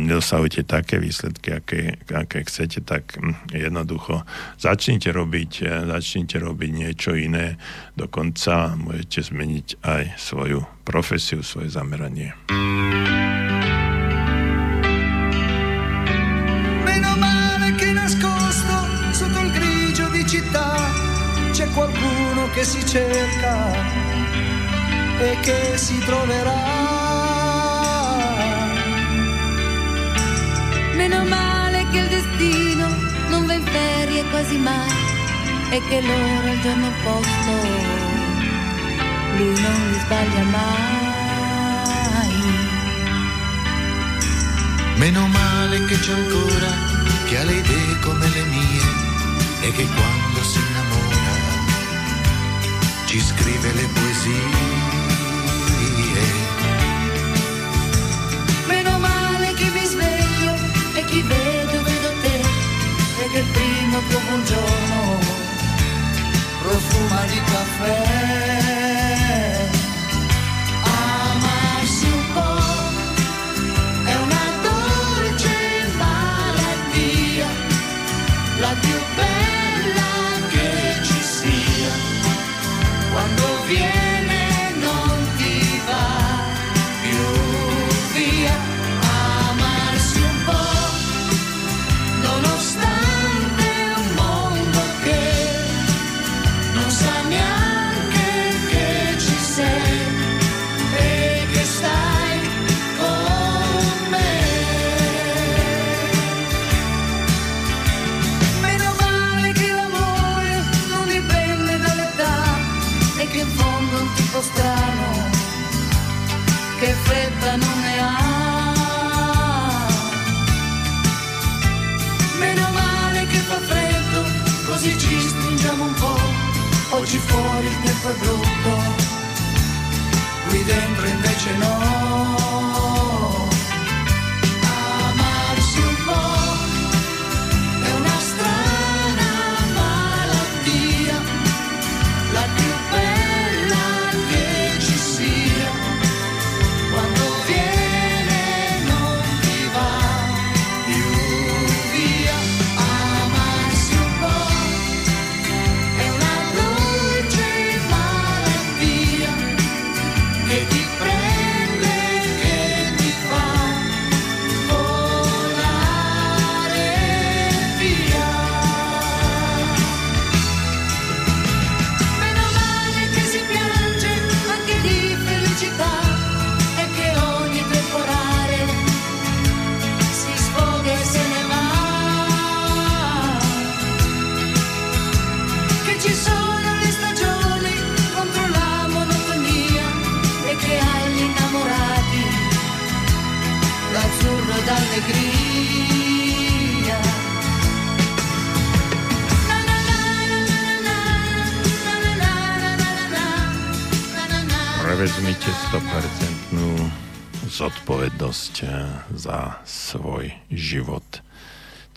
nedosahujete také výsledky, aké, aké chcete, tak jednoducho začnite robiť, e, začnite robiť niečo iné, dokonca môžete zmeniť aj svoju profesiu, svoje zameranie. C'è qualcuno che si cerca e che si troverà Meno male che il destino non va in ferie quasi mai e che l'ora il giorno opposto lui non li sbaglia mai. Meno male che c'è ancora chi ha le idee come le mie e che quando si innamora ci scrive le poesie ti vedo, vedo te, e che il primo tuo buongiorno profuma di caffè. e poi brutto. Qui dentro in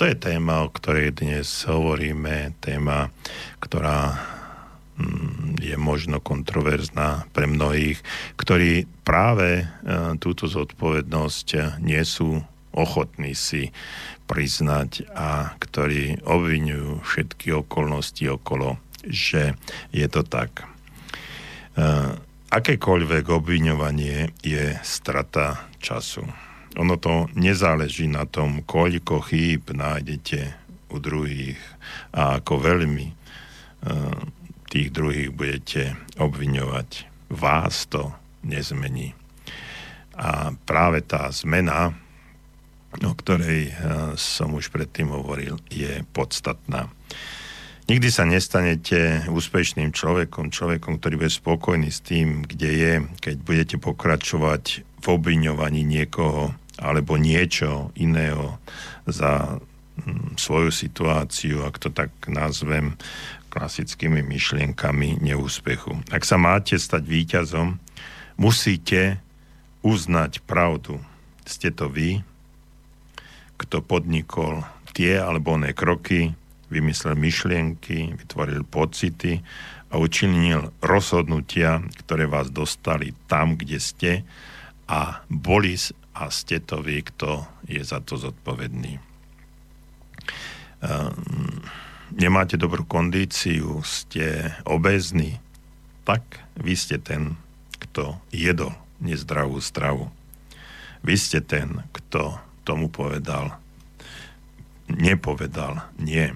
je téma, o ktorej dnes hovoríme, téma, ktorá mm, je možno kontroverzná pre mnohých, ktorí práve eh, túto zodpovednosť eh, nie sú ochotní si priznať a ktorí obvinujú všetky okolnosti okolo, že je to tak akékoľvek obviňovanie je strata času. Ono to nezáleží na tom, koľko chýb nájdete u druhých a ako veľmi uh, tých druhých budete obviňovať. Vás to nezmení. A práve tá zmena, o ktorej uh, som už predtým hovoril, je podstatná. Nikdy sa nestanete úspešným človekom, človekom, ktorý bude spokojný s tým, kde je, keď budete pokračovať v obviňovaní niekoho alebo niečo iného za mm, svoju situáciu, ak to tak nazvem, klasickými myšlienkami neúspechu. Ak sa máte stať víťazom, musíte uznať pravdu. Ste to vy, kto podnikol tie alebo oné kroky, vymyslel myšlienky, vytvoril pocity a učinil rozhodnutia, ktoré vás dostali tam, kde ste a boli a ste to vy, kto je za to zodpovedný. Um, nemáte dobrú kondíciu, ste obezní, tak vy ste ten, kto jedol nezdravú stravu. Vy ste ten, kto tomu povedal, nepovedal nie.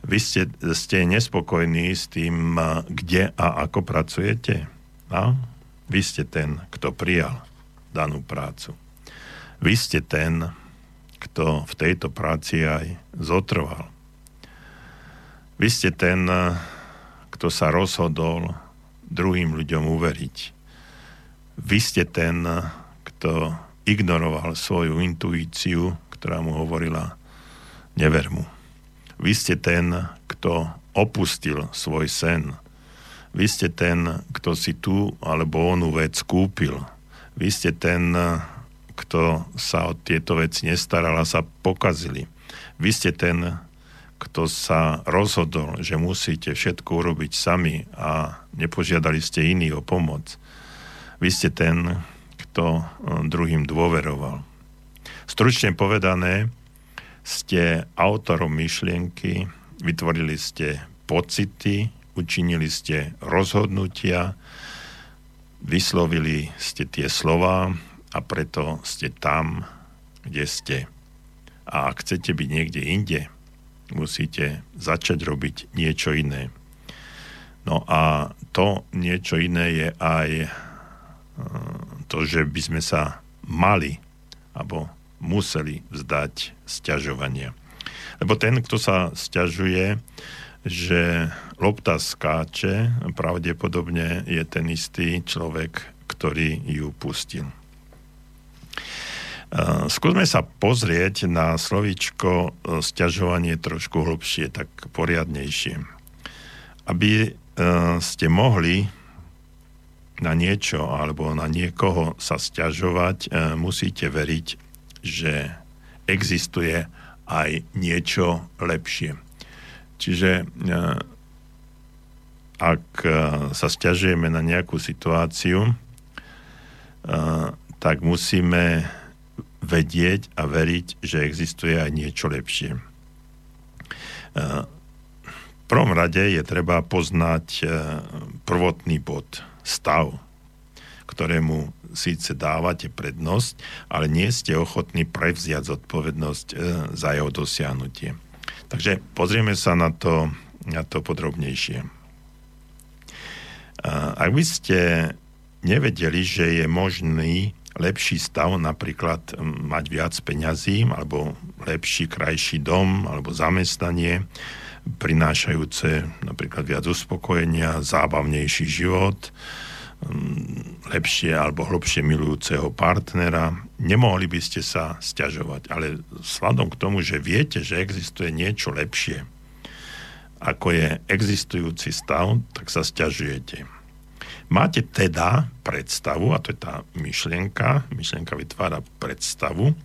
Vy ste, ste nespokojní s tým, kde a ako pracujete? A? Vy ste ten, kto prijal danú prácu. Vy ste ten, kto v tejto práci aj zotrval. Vy ste ten, kto sa rozhodol druhým ľuďom uveriť. Vy ste ten, kto ignoroval svoju intuíciu, ktorá mu hovorila never mu. Vy ste ten, kto opustil svoj sen. Vy ste ten, kto si tú alebo onú vec kúpil. Vy ste ten, kto sa o tieto veci nestaral a sa pokazili. Vy ste ten, kto sa rozhodol, že musíte všetko urobiť sami a nepožiadali ste iný o pomoc. Vy ste ten, kto druhým dôveroval. Stručne povedané, ste autorom myšlienky, vytvorili ste pocity, učinili ste rozhodnutia, vyslovili ste tie slova a preto ste tam, kde ste. A ak chcete byť niekde inde, musíte začať robiť niečo iné. No a to niečo iné je aj e, to, že by sme sa mali, alebo museli vzdať sťažovania. Lebo ten, kto sa sťažuje, že lopta skáče, pravdepodobne je ten istý človek, ktorý ju pustil. Skúsme sa pozrieť na slovičko e, sťažovanie trošku hlbšie, tak poriadnejšie. Aby e, ste mohli na niečo alebo na niekoho sa sťažovať, e, musíte veriť že existuje aj niečo lepšie. Čiže e, ak e, sa stiažujeme na nejakú situáciu, e, tak musíme vedieť a veriť, že existuje aj niečo lepšie. V prvom rade je treba poznať prvotný bod, stav, ktorému síce dávate prednosť, ale nie ste ochotní prevziať zodpovednosť za jeho dosiahnutie. Takže pozrieme sa na to, na to podrobnejšie. Ak by ste nevedeli, že je možný lepší stav, napríklad mať viac peňazí, alebo lepší, krajší dom, alebo zamestnanie, prinášajúce napríklad viac uspokojenia, zábavnejší život, lepšie alebo hlbšie milujúceho partnera, nemohli by ste sa stiažovať. Ale sladom k tomu, že viete, že existuje niečo lepšie, ako je existujúci stav, tak sa stiažujete. Máte teda predstavu, a to je tá myšlienka, myšlienka vytvára predstavu,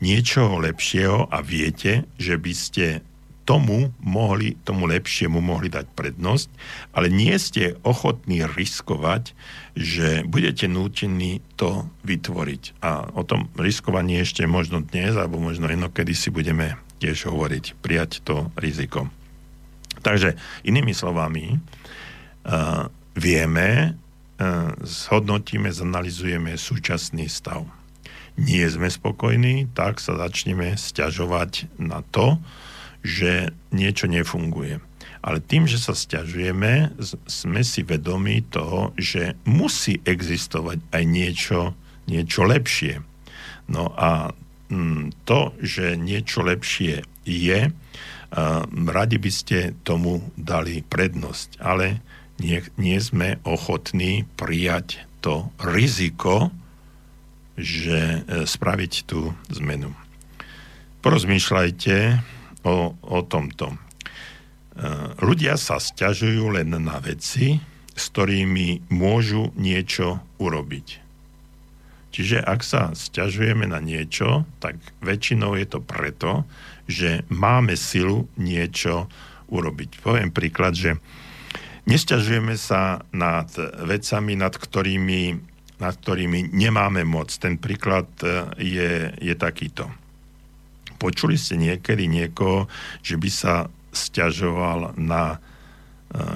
niečoho lepšieho a viete, že by ste tomu mohli, tomu lepšiemu mohli dať prednosť, ale nie ste ochotní riskovať, že budete nútení to vytvoriť. A o tom riskovaní ešte možno dnes, alebo možno inokedy si budeme tiež hovoriť, prijať to riziko. Takže inými slovami, uh, vieme, uh, zhodnotíme, zanalizujeme súčasný stav. Nie sme spokojní, tak sa začneme stiažovať na to, že niečo nefunguje. Ale tým, že sa stiažujeme, sme si vedomi toho, že musí existovať aj niečo, niečo lepšie. No a mm, to, že niečo lepšie je, radi by ste tomu dali prednosť, ale nie, nie sme ochotní prijať to riziko, že e, spraviť tú zmenu. Porozmýšľajte o, o tomto. E, ľudia sa stiažujú len na veci, s ktorými môžu niečo urobiť. Čiže ak sa stiažujeme na niečo, tak väčšinou je to preto, že máme silu niečo urobiť. Poviem príklad, že Nesťažujeme sa nad vecami, nad ktorými, nad ktorými nemáme moc. Ten príklad e, je, je takýto. Počuli ste niekedy niekoho, že by sa stiažoval na e,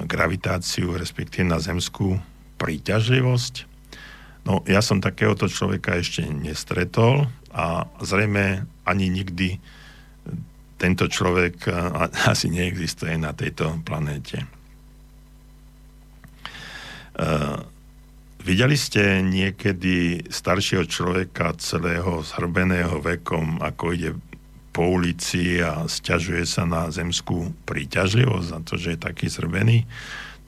gravitáciu, respektíve na zemskú príťažlivosť? No, ja som takéhoto človeka ešte nestretol a zrejme ani nikdy tento človek e, asi neexistuje na tejto planéte. Uh, videli ste niekedy staršieho človeka celého zhrbeného vekom, ako ide po ulici a stiažuje sa na zemskú príťažlivosť za to, že je taký zhrbený?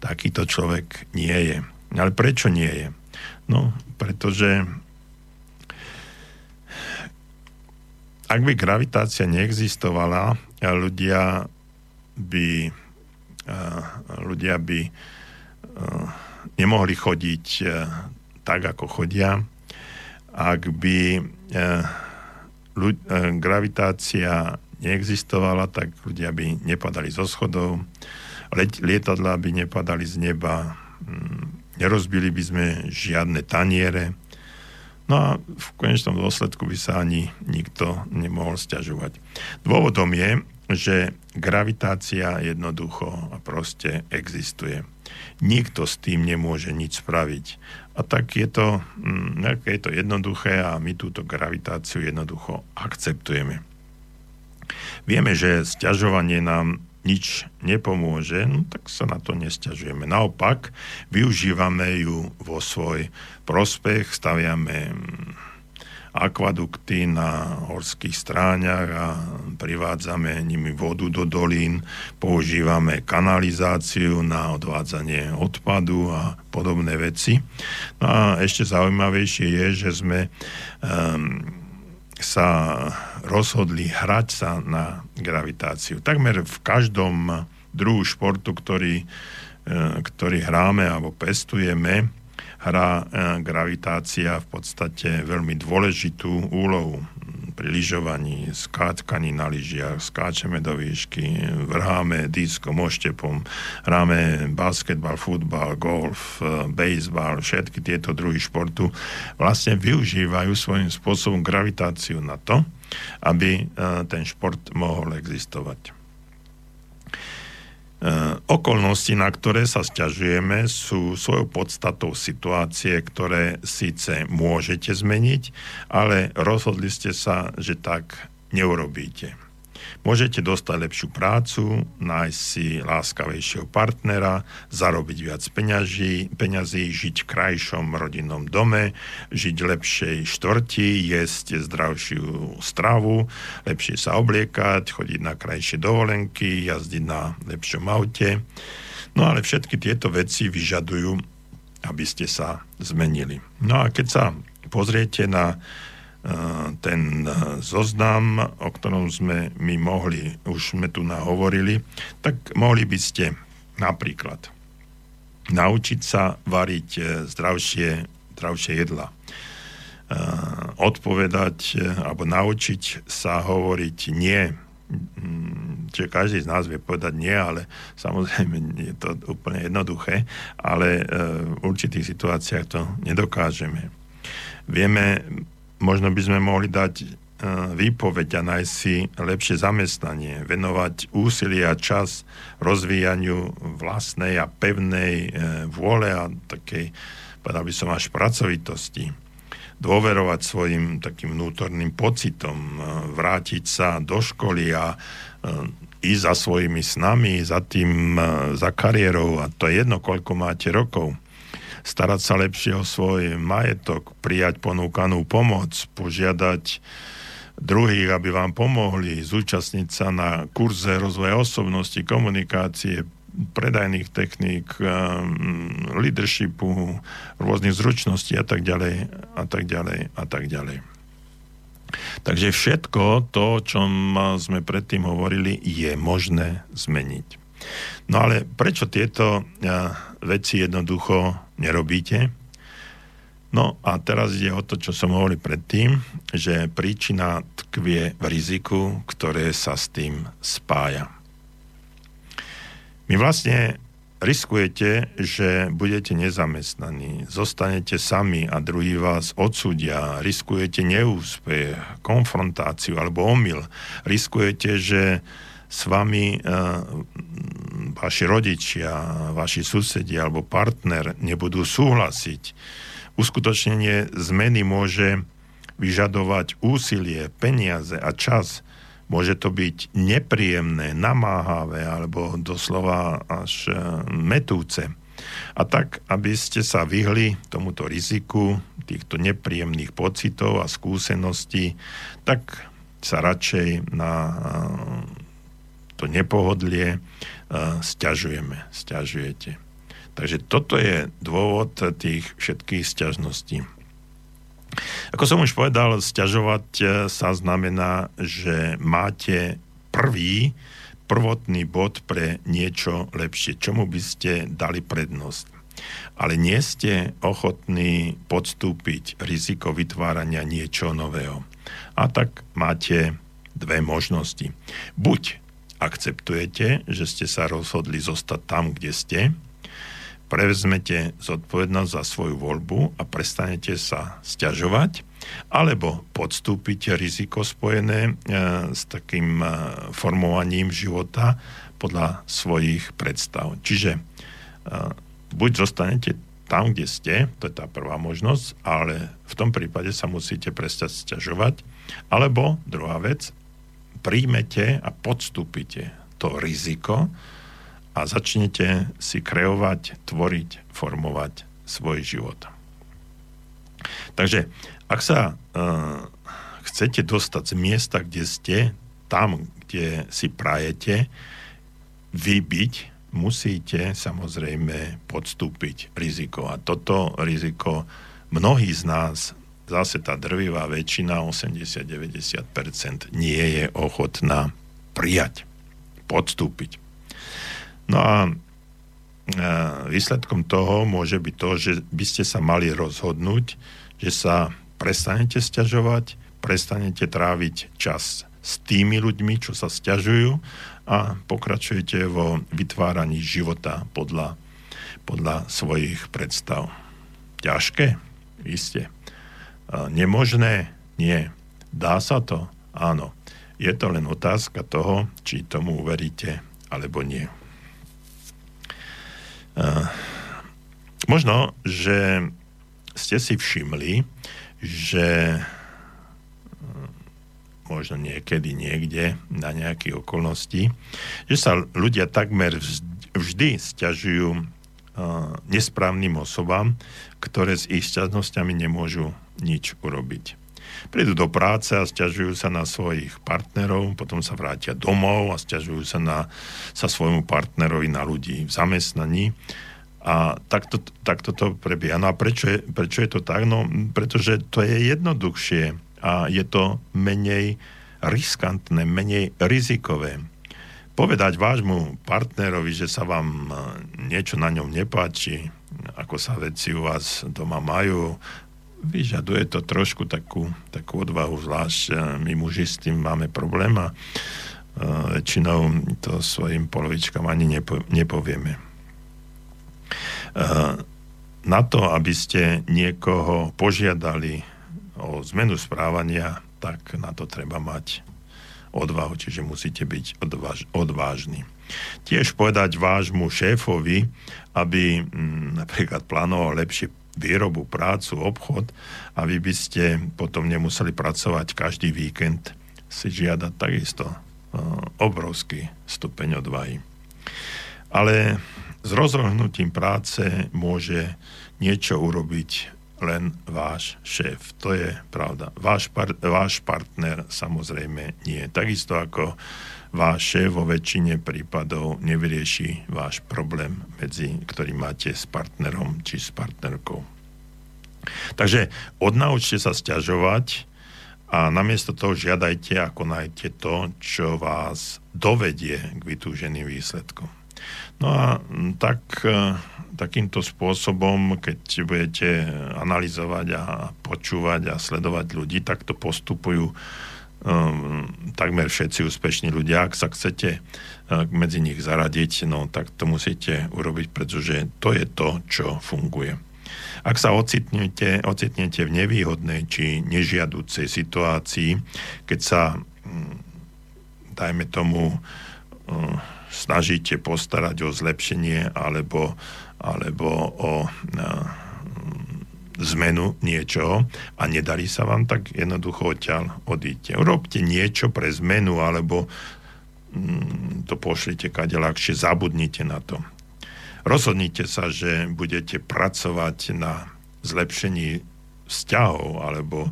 Takýto človek nie je. Ale prečo nie je? No, pretože ak by gravitácia neexistovala, ľudia by ľudia by nemohli chodiť e, tak, ako chodia. Ak by ľud, e, gravitácia neexistovala, tak ľudia by nepadali zo schodov, let, lietadlá by nepadali z neba, mm, nerozbili by sme žiadne taniere, No a v konečnom dôsledku by sa ani nikto nemohol stiažovať. Dôvodom je, že gravitácia jednoducho a proste existuje nikto s tým nemôže nič spraviť. A tak je to, mm, je to jednoduché a my túto gravitáciu jednoducho akceptujeme. Vieme, že sťažovanie nám nič nepomôže, no tak sa na to nestiažujeme. Naopak, využívame ju vo svoj prospech, staviame mm, akvadukty na horských stráňach a privádzame nimi vodu do dolín, používame kanalizáciu na odvádzanie odpadu a podobné veci. No a ešte zaujímavejšie je, že sme um, sa rozhodli hrať sa na gravitáciu. Takmer v každom druhu športu, ktorý, e, ktorý hráme alebo pestujeme, hrá e, gravitácia v podstate veľmi dôležitú úlohu pri lyžovaní, skáčkaní na lyžiach, skáčeme do výšky, vrháme diskom, oštepom, hráme basketbal, futbal, golf, e, baseball, všetky tieto druhy športu vlastne využívajú svojím spôsobom gravitáciu na to, aby e, ten šport mohol existovať. E, okolnosti, na ktoré sa stiažujeme, sú svojou podstatou situácie, ktoré síce môžete zmeniť, ale rozhodli ste sa, že tak neurobíte. Môžete dostať lepšiu prácu, nájsť si láskavejšieho partnera, zarobiť viac peňaží, peňazí, žiť v krajšom rodinnom dome, žiť lepšej štvrti, jesť zdravšiu stravu, lepšie sa obliekať, chodiť na krajšie dovolenky, jazdiť na lepšom aute. No ale všetky tieto veci vyžadujú, aby ste sa zmenili. No a keď sa pozriete na ten zoznam, o ktorom sme my mohli, už sme tu nahovorili, tak mohli by ste napríklad naučiť sa variť e, zdravšie, zdravšie jedla. Odpovedať alebo naučiť sa hovoriť nie. Mm, čiže každý z nás vie povedať nie, ale samozrejme je to úplne jednoduché, ale v určitých situáciách to nedokážeme. Vieme možno by sme mohli dať e, výpoveď a nájsť si lepšie zamestnanie, venovať úsilie a čas rozvíjaniu vlastnej a pevnej e, vôle a takej, povedal by som, až pracovitosti. Dôverovať svojim takým vnútorným pocitom, e, vrátiť sa do školy a ísť za svojimi snami, za tým, za kariérou a to je jedno, koľko máte rokov starať sa lepšie o svoj majetok, prijať ponúkanú pomoc, požiadať druhých, aby vám pomohli zúčastniť sa na kurze rozvoja osobnosti, komunikácie, predajných techník, leadershipu, rôznych zručností a tak ďalej a tak ďalej a tak ďalej. Takže všetko to, o čom sme predtým hovorili, je možné zmeniť. No ale prečo tieto veci jednoducho nerobíte? No a teraz ide o to, čo som hovoril predtým, že príčina tkvie v riziku, ktoré sa s tým spája. My vlastne riskujete, že budete nezamestnaní, zostanete sami a druhý vás odsúdia, riskujete neúspech, konfrontáciu alebo omyl, riskujete, že s vami e, vaši rodičia, vaši susedia alebo partner nebudú súhlasiť Uskutočnenie zmeny môže vyžadovať úsilie, peniaze a čas. Môže to byť nepríjemné, namáhavé alebo doslova až e, metúce. A tak, aby ste sa vyhli tomuto riziku, týchto nepríjemných pocitov a skúseností, tak sa radšej na e, to nepohodlie stiažujeme, stiažujete. Takže toto je dôvod tých všetkých sťažností. Ako som už povedal, sťažovať e, sa znamená, že máte prvý, prvotný bod pre niečo lepšie, čomu by ste dali prednosť. Ale nie ste ochotní podstúpiť riziko vytvárania niečo nového. A tak máte dve možnosti. Buď akceptujete, že ste sa rozhodli zostať tam, kde ste, prevezmete zodpovednosť za svoju voľbu a prestanete sa stiažovať, alebo podstúpite riziko spojené e, s takým e, formovaním života podľa svojich predstav. Čiže e, buď zostanete tam, kde ste, to je tá prvá možnosť, ale v tom prípade sa musíte prestať stiažovať, alebo druhá vec, príjmete a podstúpite to riziko, a začnete si kreovať, tvoriť, formovať svoj život. Takže ak sa uh, chcete dostať z miesta, kde ste, tam, kde si prajete, vybiť, musíte samozrejme podstúpiť riziko. A toto riziko mnohí z nás, zase tá drvivá väčšina, 80-90%, nie je ochotná prijať, podstúpiť. No a výsledkom toho môže byť to, že by ste sa mali rozhodnúť, že sa prestanete stiažovať, prestanete tráviť čas s tými ľuďmi, čo sa stiažujú a pokračujete vo vytváraní života podľa, podľa svojich predstav. Ťažké? Isté. Nemožné? Nie. Dá sa to? Áno. Je to len otázka toho, či tomu uveríte alebo nie. Možno, že ste si všimli, že uh, možno niekedy, niekde, na nejaké okolnosti, že sa ľudia takmer vždy stiažujú nesprávnym osobám, ktoré s ich šťastnosťami nemôžu nič urobiť. Prídu do práce a stiažujú sa na svojich partnerov, potom sa vrátia domov a stiažujú sa na sa svojmu partnerovi na ľudí v zamestnaní. A takto, takto to prebieha. No a prečo je, prečo je to tak? No, pretože to je jednoduchšie a je to menej riskantné, menej rizikové. Povedať vášmu partnerovi, že sa vám niečo na ňom nepáči, ako sa veci u vás doma majú, vyžaduje to trošku takú, takú odvahu, zvlášť e, my muži s tým máme problém a uh, väčšinou to svojim polovičkám ani nepo, nepovieme. Na to, aby ste niekoho požiadali o zmenu správania, tak na to treba mať odvahu, čiže musíte byť odváž, odvážni. Tiež povedať vášmu šéfovi, aby m, napríklad plánoval lepšie výrobu, prácu, obchod a vy by ste potom nemuseli pracovať každý víkend, si žiadať takisto uh, obrovský stupeň odvahy. Ale s rozrohnutím práce môže niečo urobiť len váš šéf. To je pravda. Váš, par, váš partner samozrejme nie. Takisto ako váš šéf vo väčšine prípadov nevyrieši váš problém, medzi, ktorý máte s partnerom či s partnerkou. Takže odnaučte sa stiažovať a namiesto toho žiadajte a konajte to, čo vás dovedie k vytúženým výsledkom. No a tak, e, takýmto spôsobom, keď budete analyzovať a počúvať a sledovať ľudí, tak to postupujú um, takmer všetci úspešní ľudia. Ak sa chcete uh, medzi nich zaradiť, no tak to musíte urobiť, pretože to je to, čo funguje. Ak sa ocitnete, ocitnete v nevýhodnej či nežiaducej situácii, keď sa, dajme tomu, uh, snažíte postarať o zlepšenie alebo, alebo o zmenu niečoho a nedarí sa vám, tak jednoducho odtiaľ odíďte. Urobte niečo pre zmenu alebo mm, to pošlite kade ľahšie, zabudnite na to. Rozhodnite sa, že budete pracovať na zlepšení vzťahov alebo,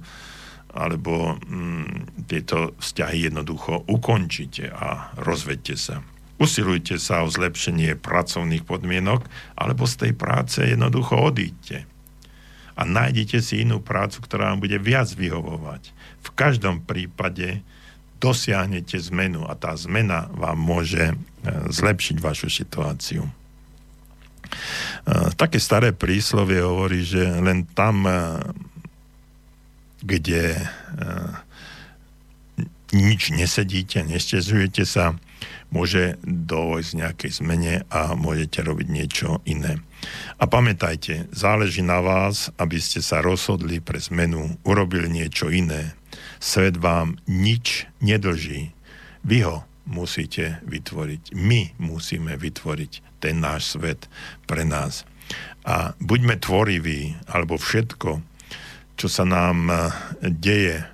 alebo mm, tieto vzťahy jednoducho ukončite a rozvedte sa. Usilujte sa o zlepšenie pracovných podmienok, alebo z tej práce jednoducho odíďte. A nájdete si inú prácu, ktorá vám bude viac vyhovovať. V každom prípade dosiahnete zmenu a tá zmena vám môže e, zlepšiť vašu situáciu. E, také staré príslovie hovorí, že len tam, e, kde nič nesedíte, nestezujete sa, môže dojsť nejakej zmene a môžete robiť niečo iné. A pamätajte, záleží na vás, aby ste sa rozhodli pre zmenu, urobili niečo iné. Svet vám nič nedlží. Vy ho musíte vytvoriť. My musíme vytvoriť ten náš svet pre nás. A buďme tvoriví, alebo všetko, čo sa nám deje Mm,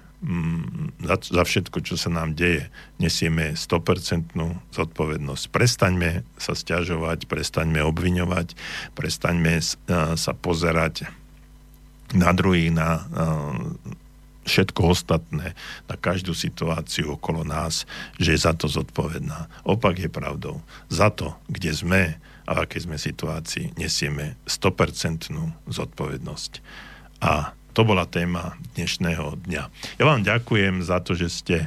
za, za všetko, čo sa nám deje, nesieme 100% zodpovednosť. Prestaňme sa stiažovať, prestaňme obviňovať, prestaňme sa pozerať na druhých, na všetko ostatné, na každú situáciu okolo nás, že je za to zodpovedná. Opak je pravdou. Za to, kde sme a v akej sme situácii, nesieme 100% zodpovednosť. A to bola téma dnešného dňa. Ja vám ďakujem za to, že ste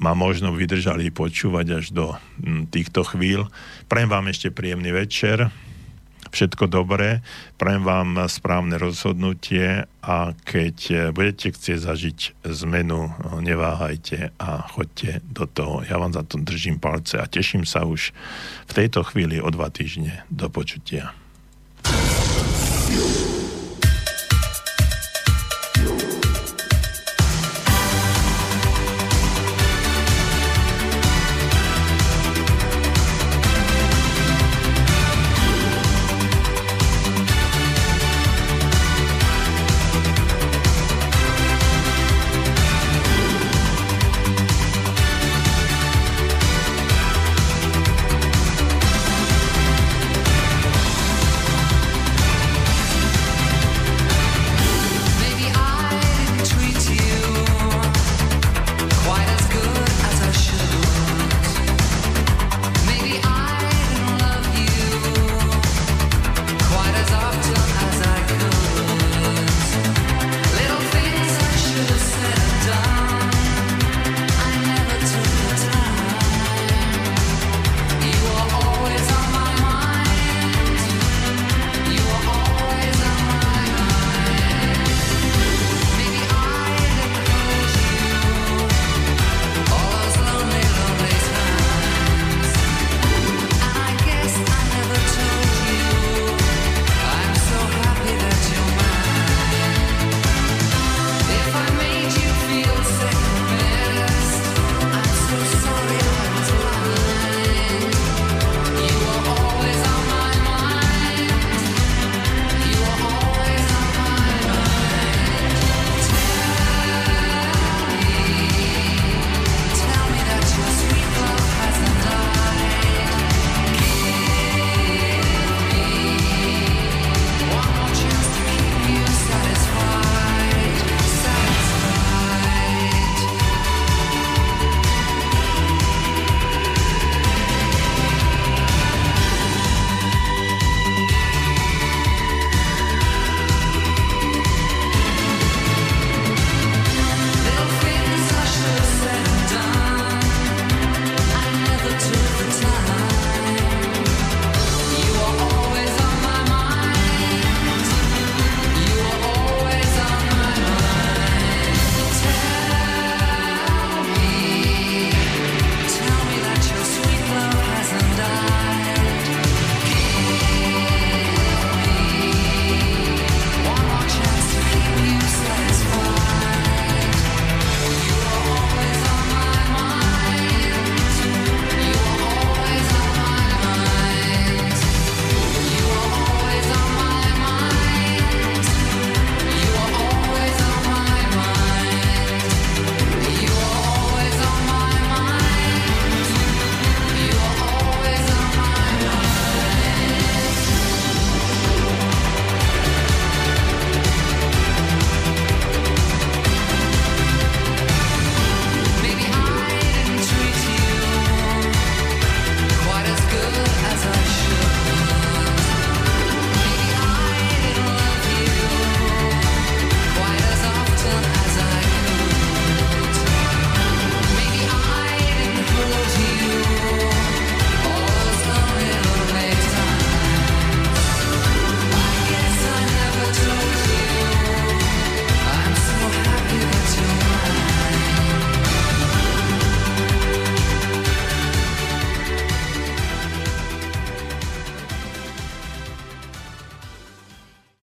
ma možno vydržali počúvať až do mm, týchto chvíľ. Prajem vám ešte príjemný večer, všetko dobré, prajem vám správne rozhodnutie a keď budete chcieť zažiť zmenu, neváhajte a choďte do toho. Ja vám za to držím palce a teším sa už v tejto chvíli o dva týždne. Do počutia.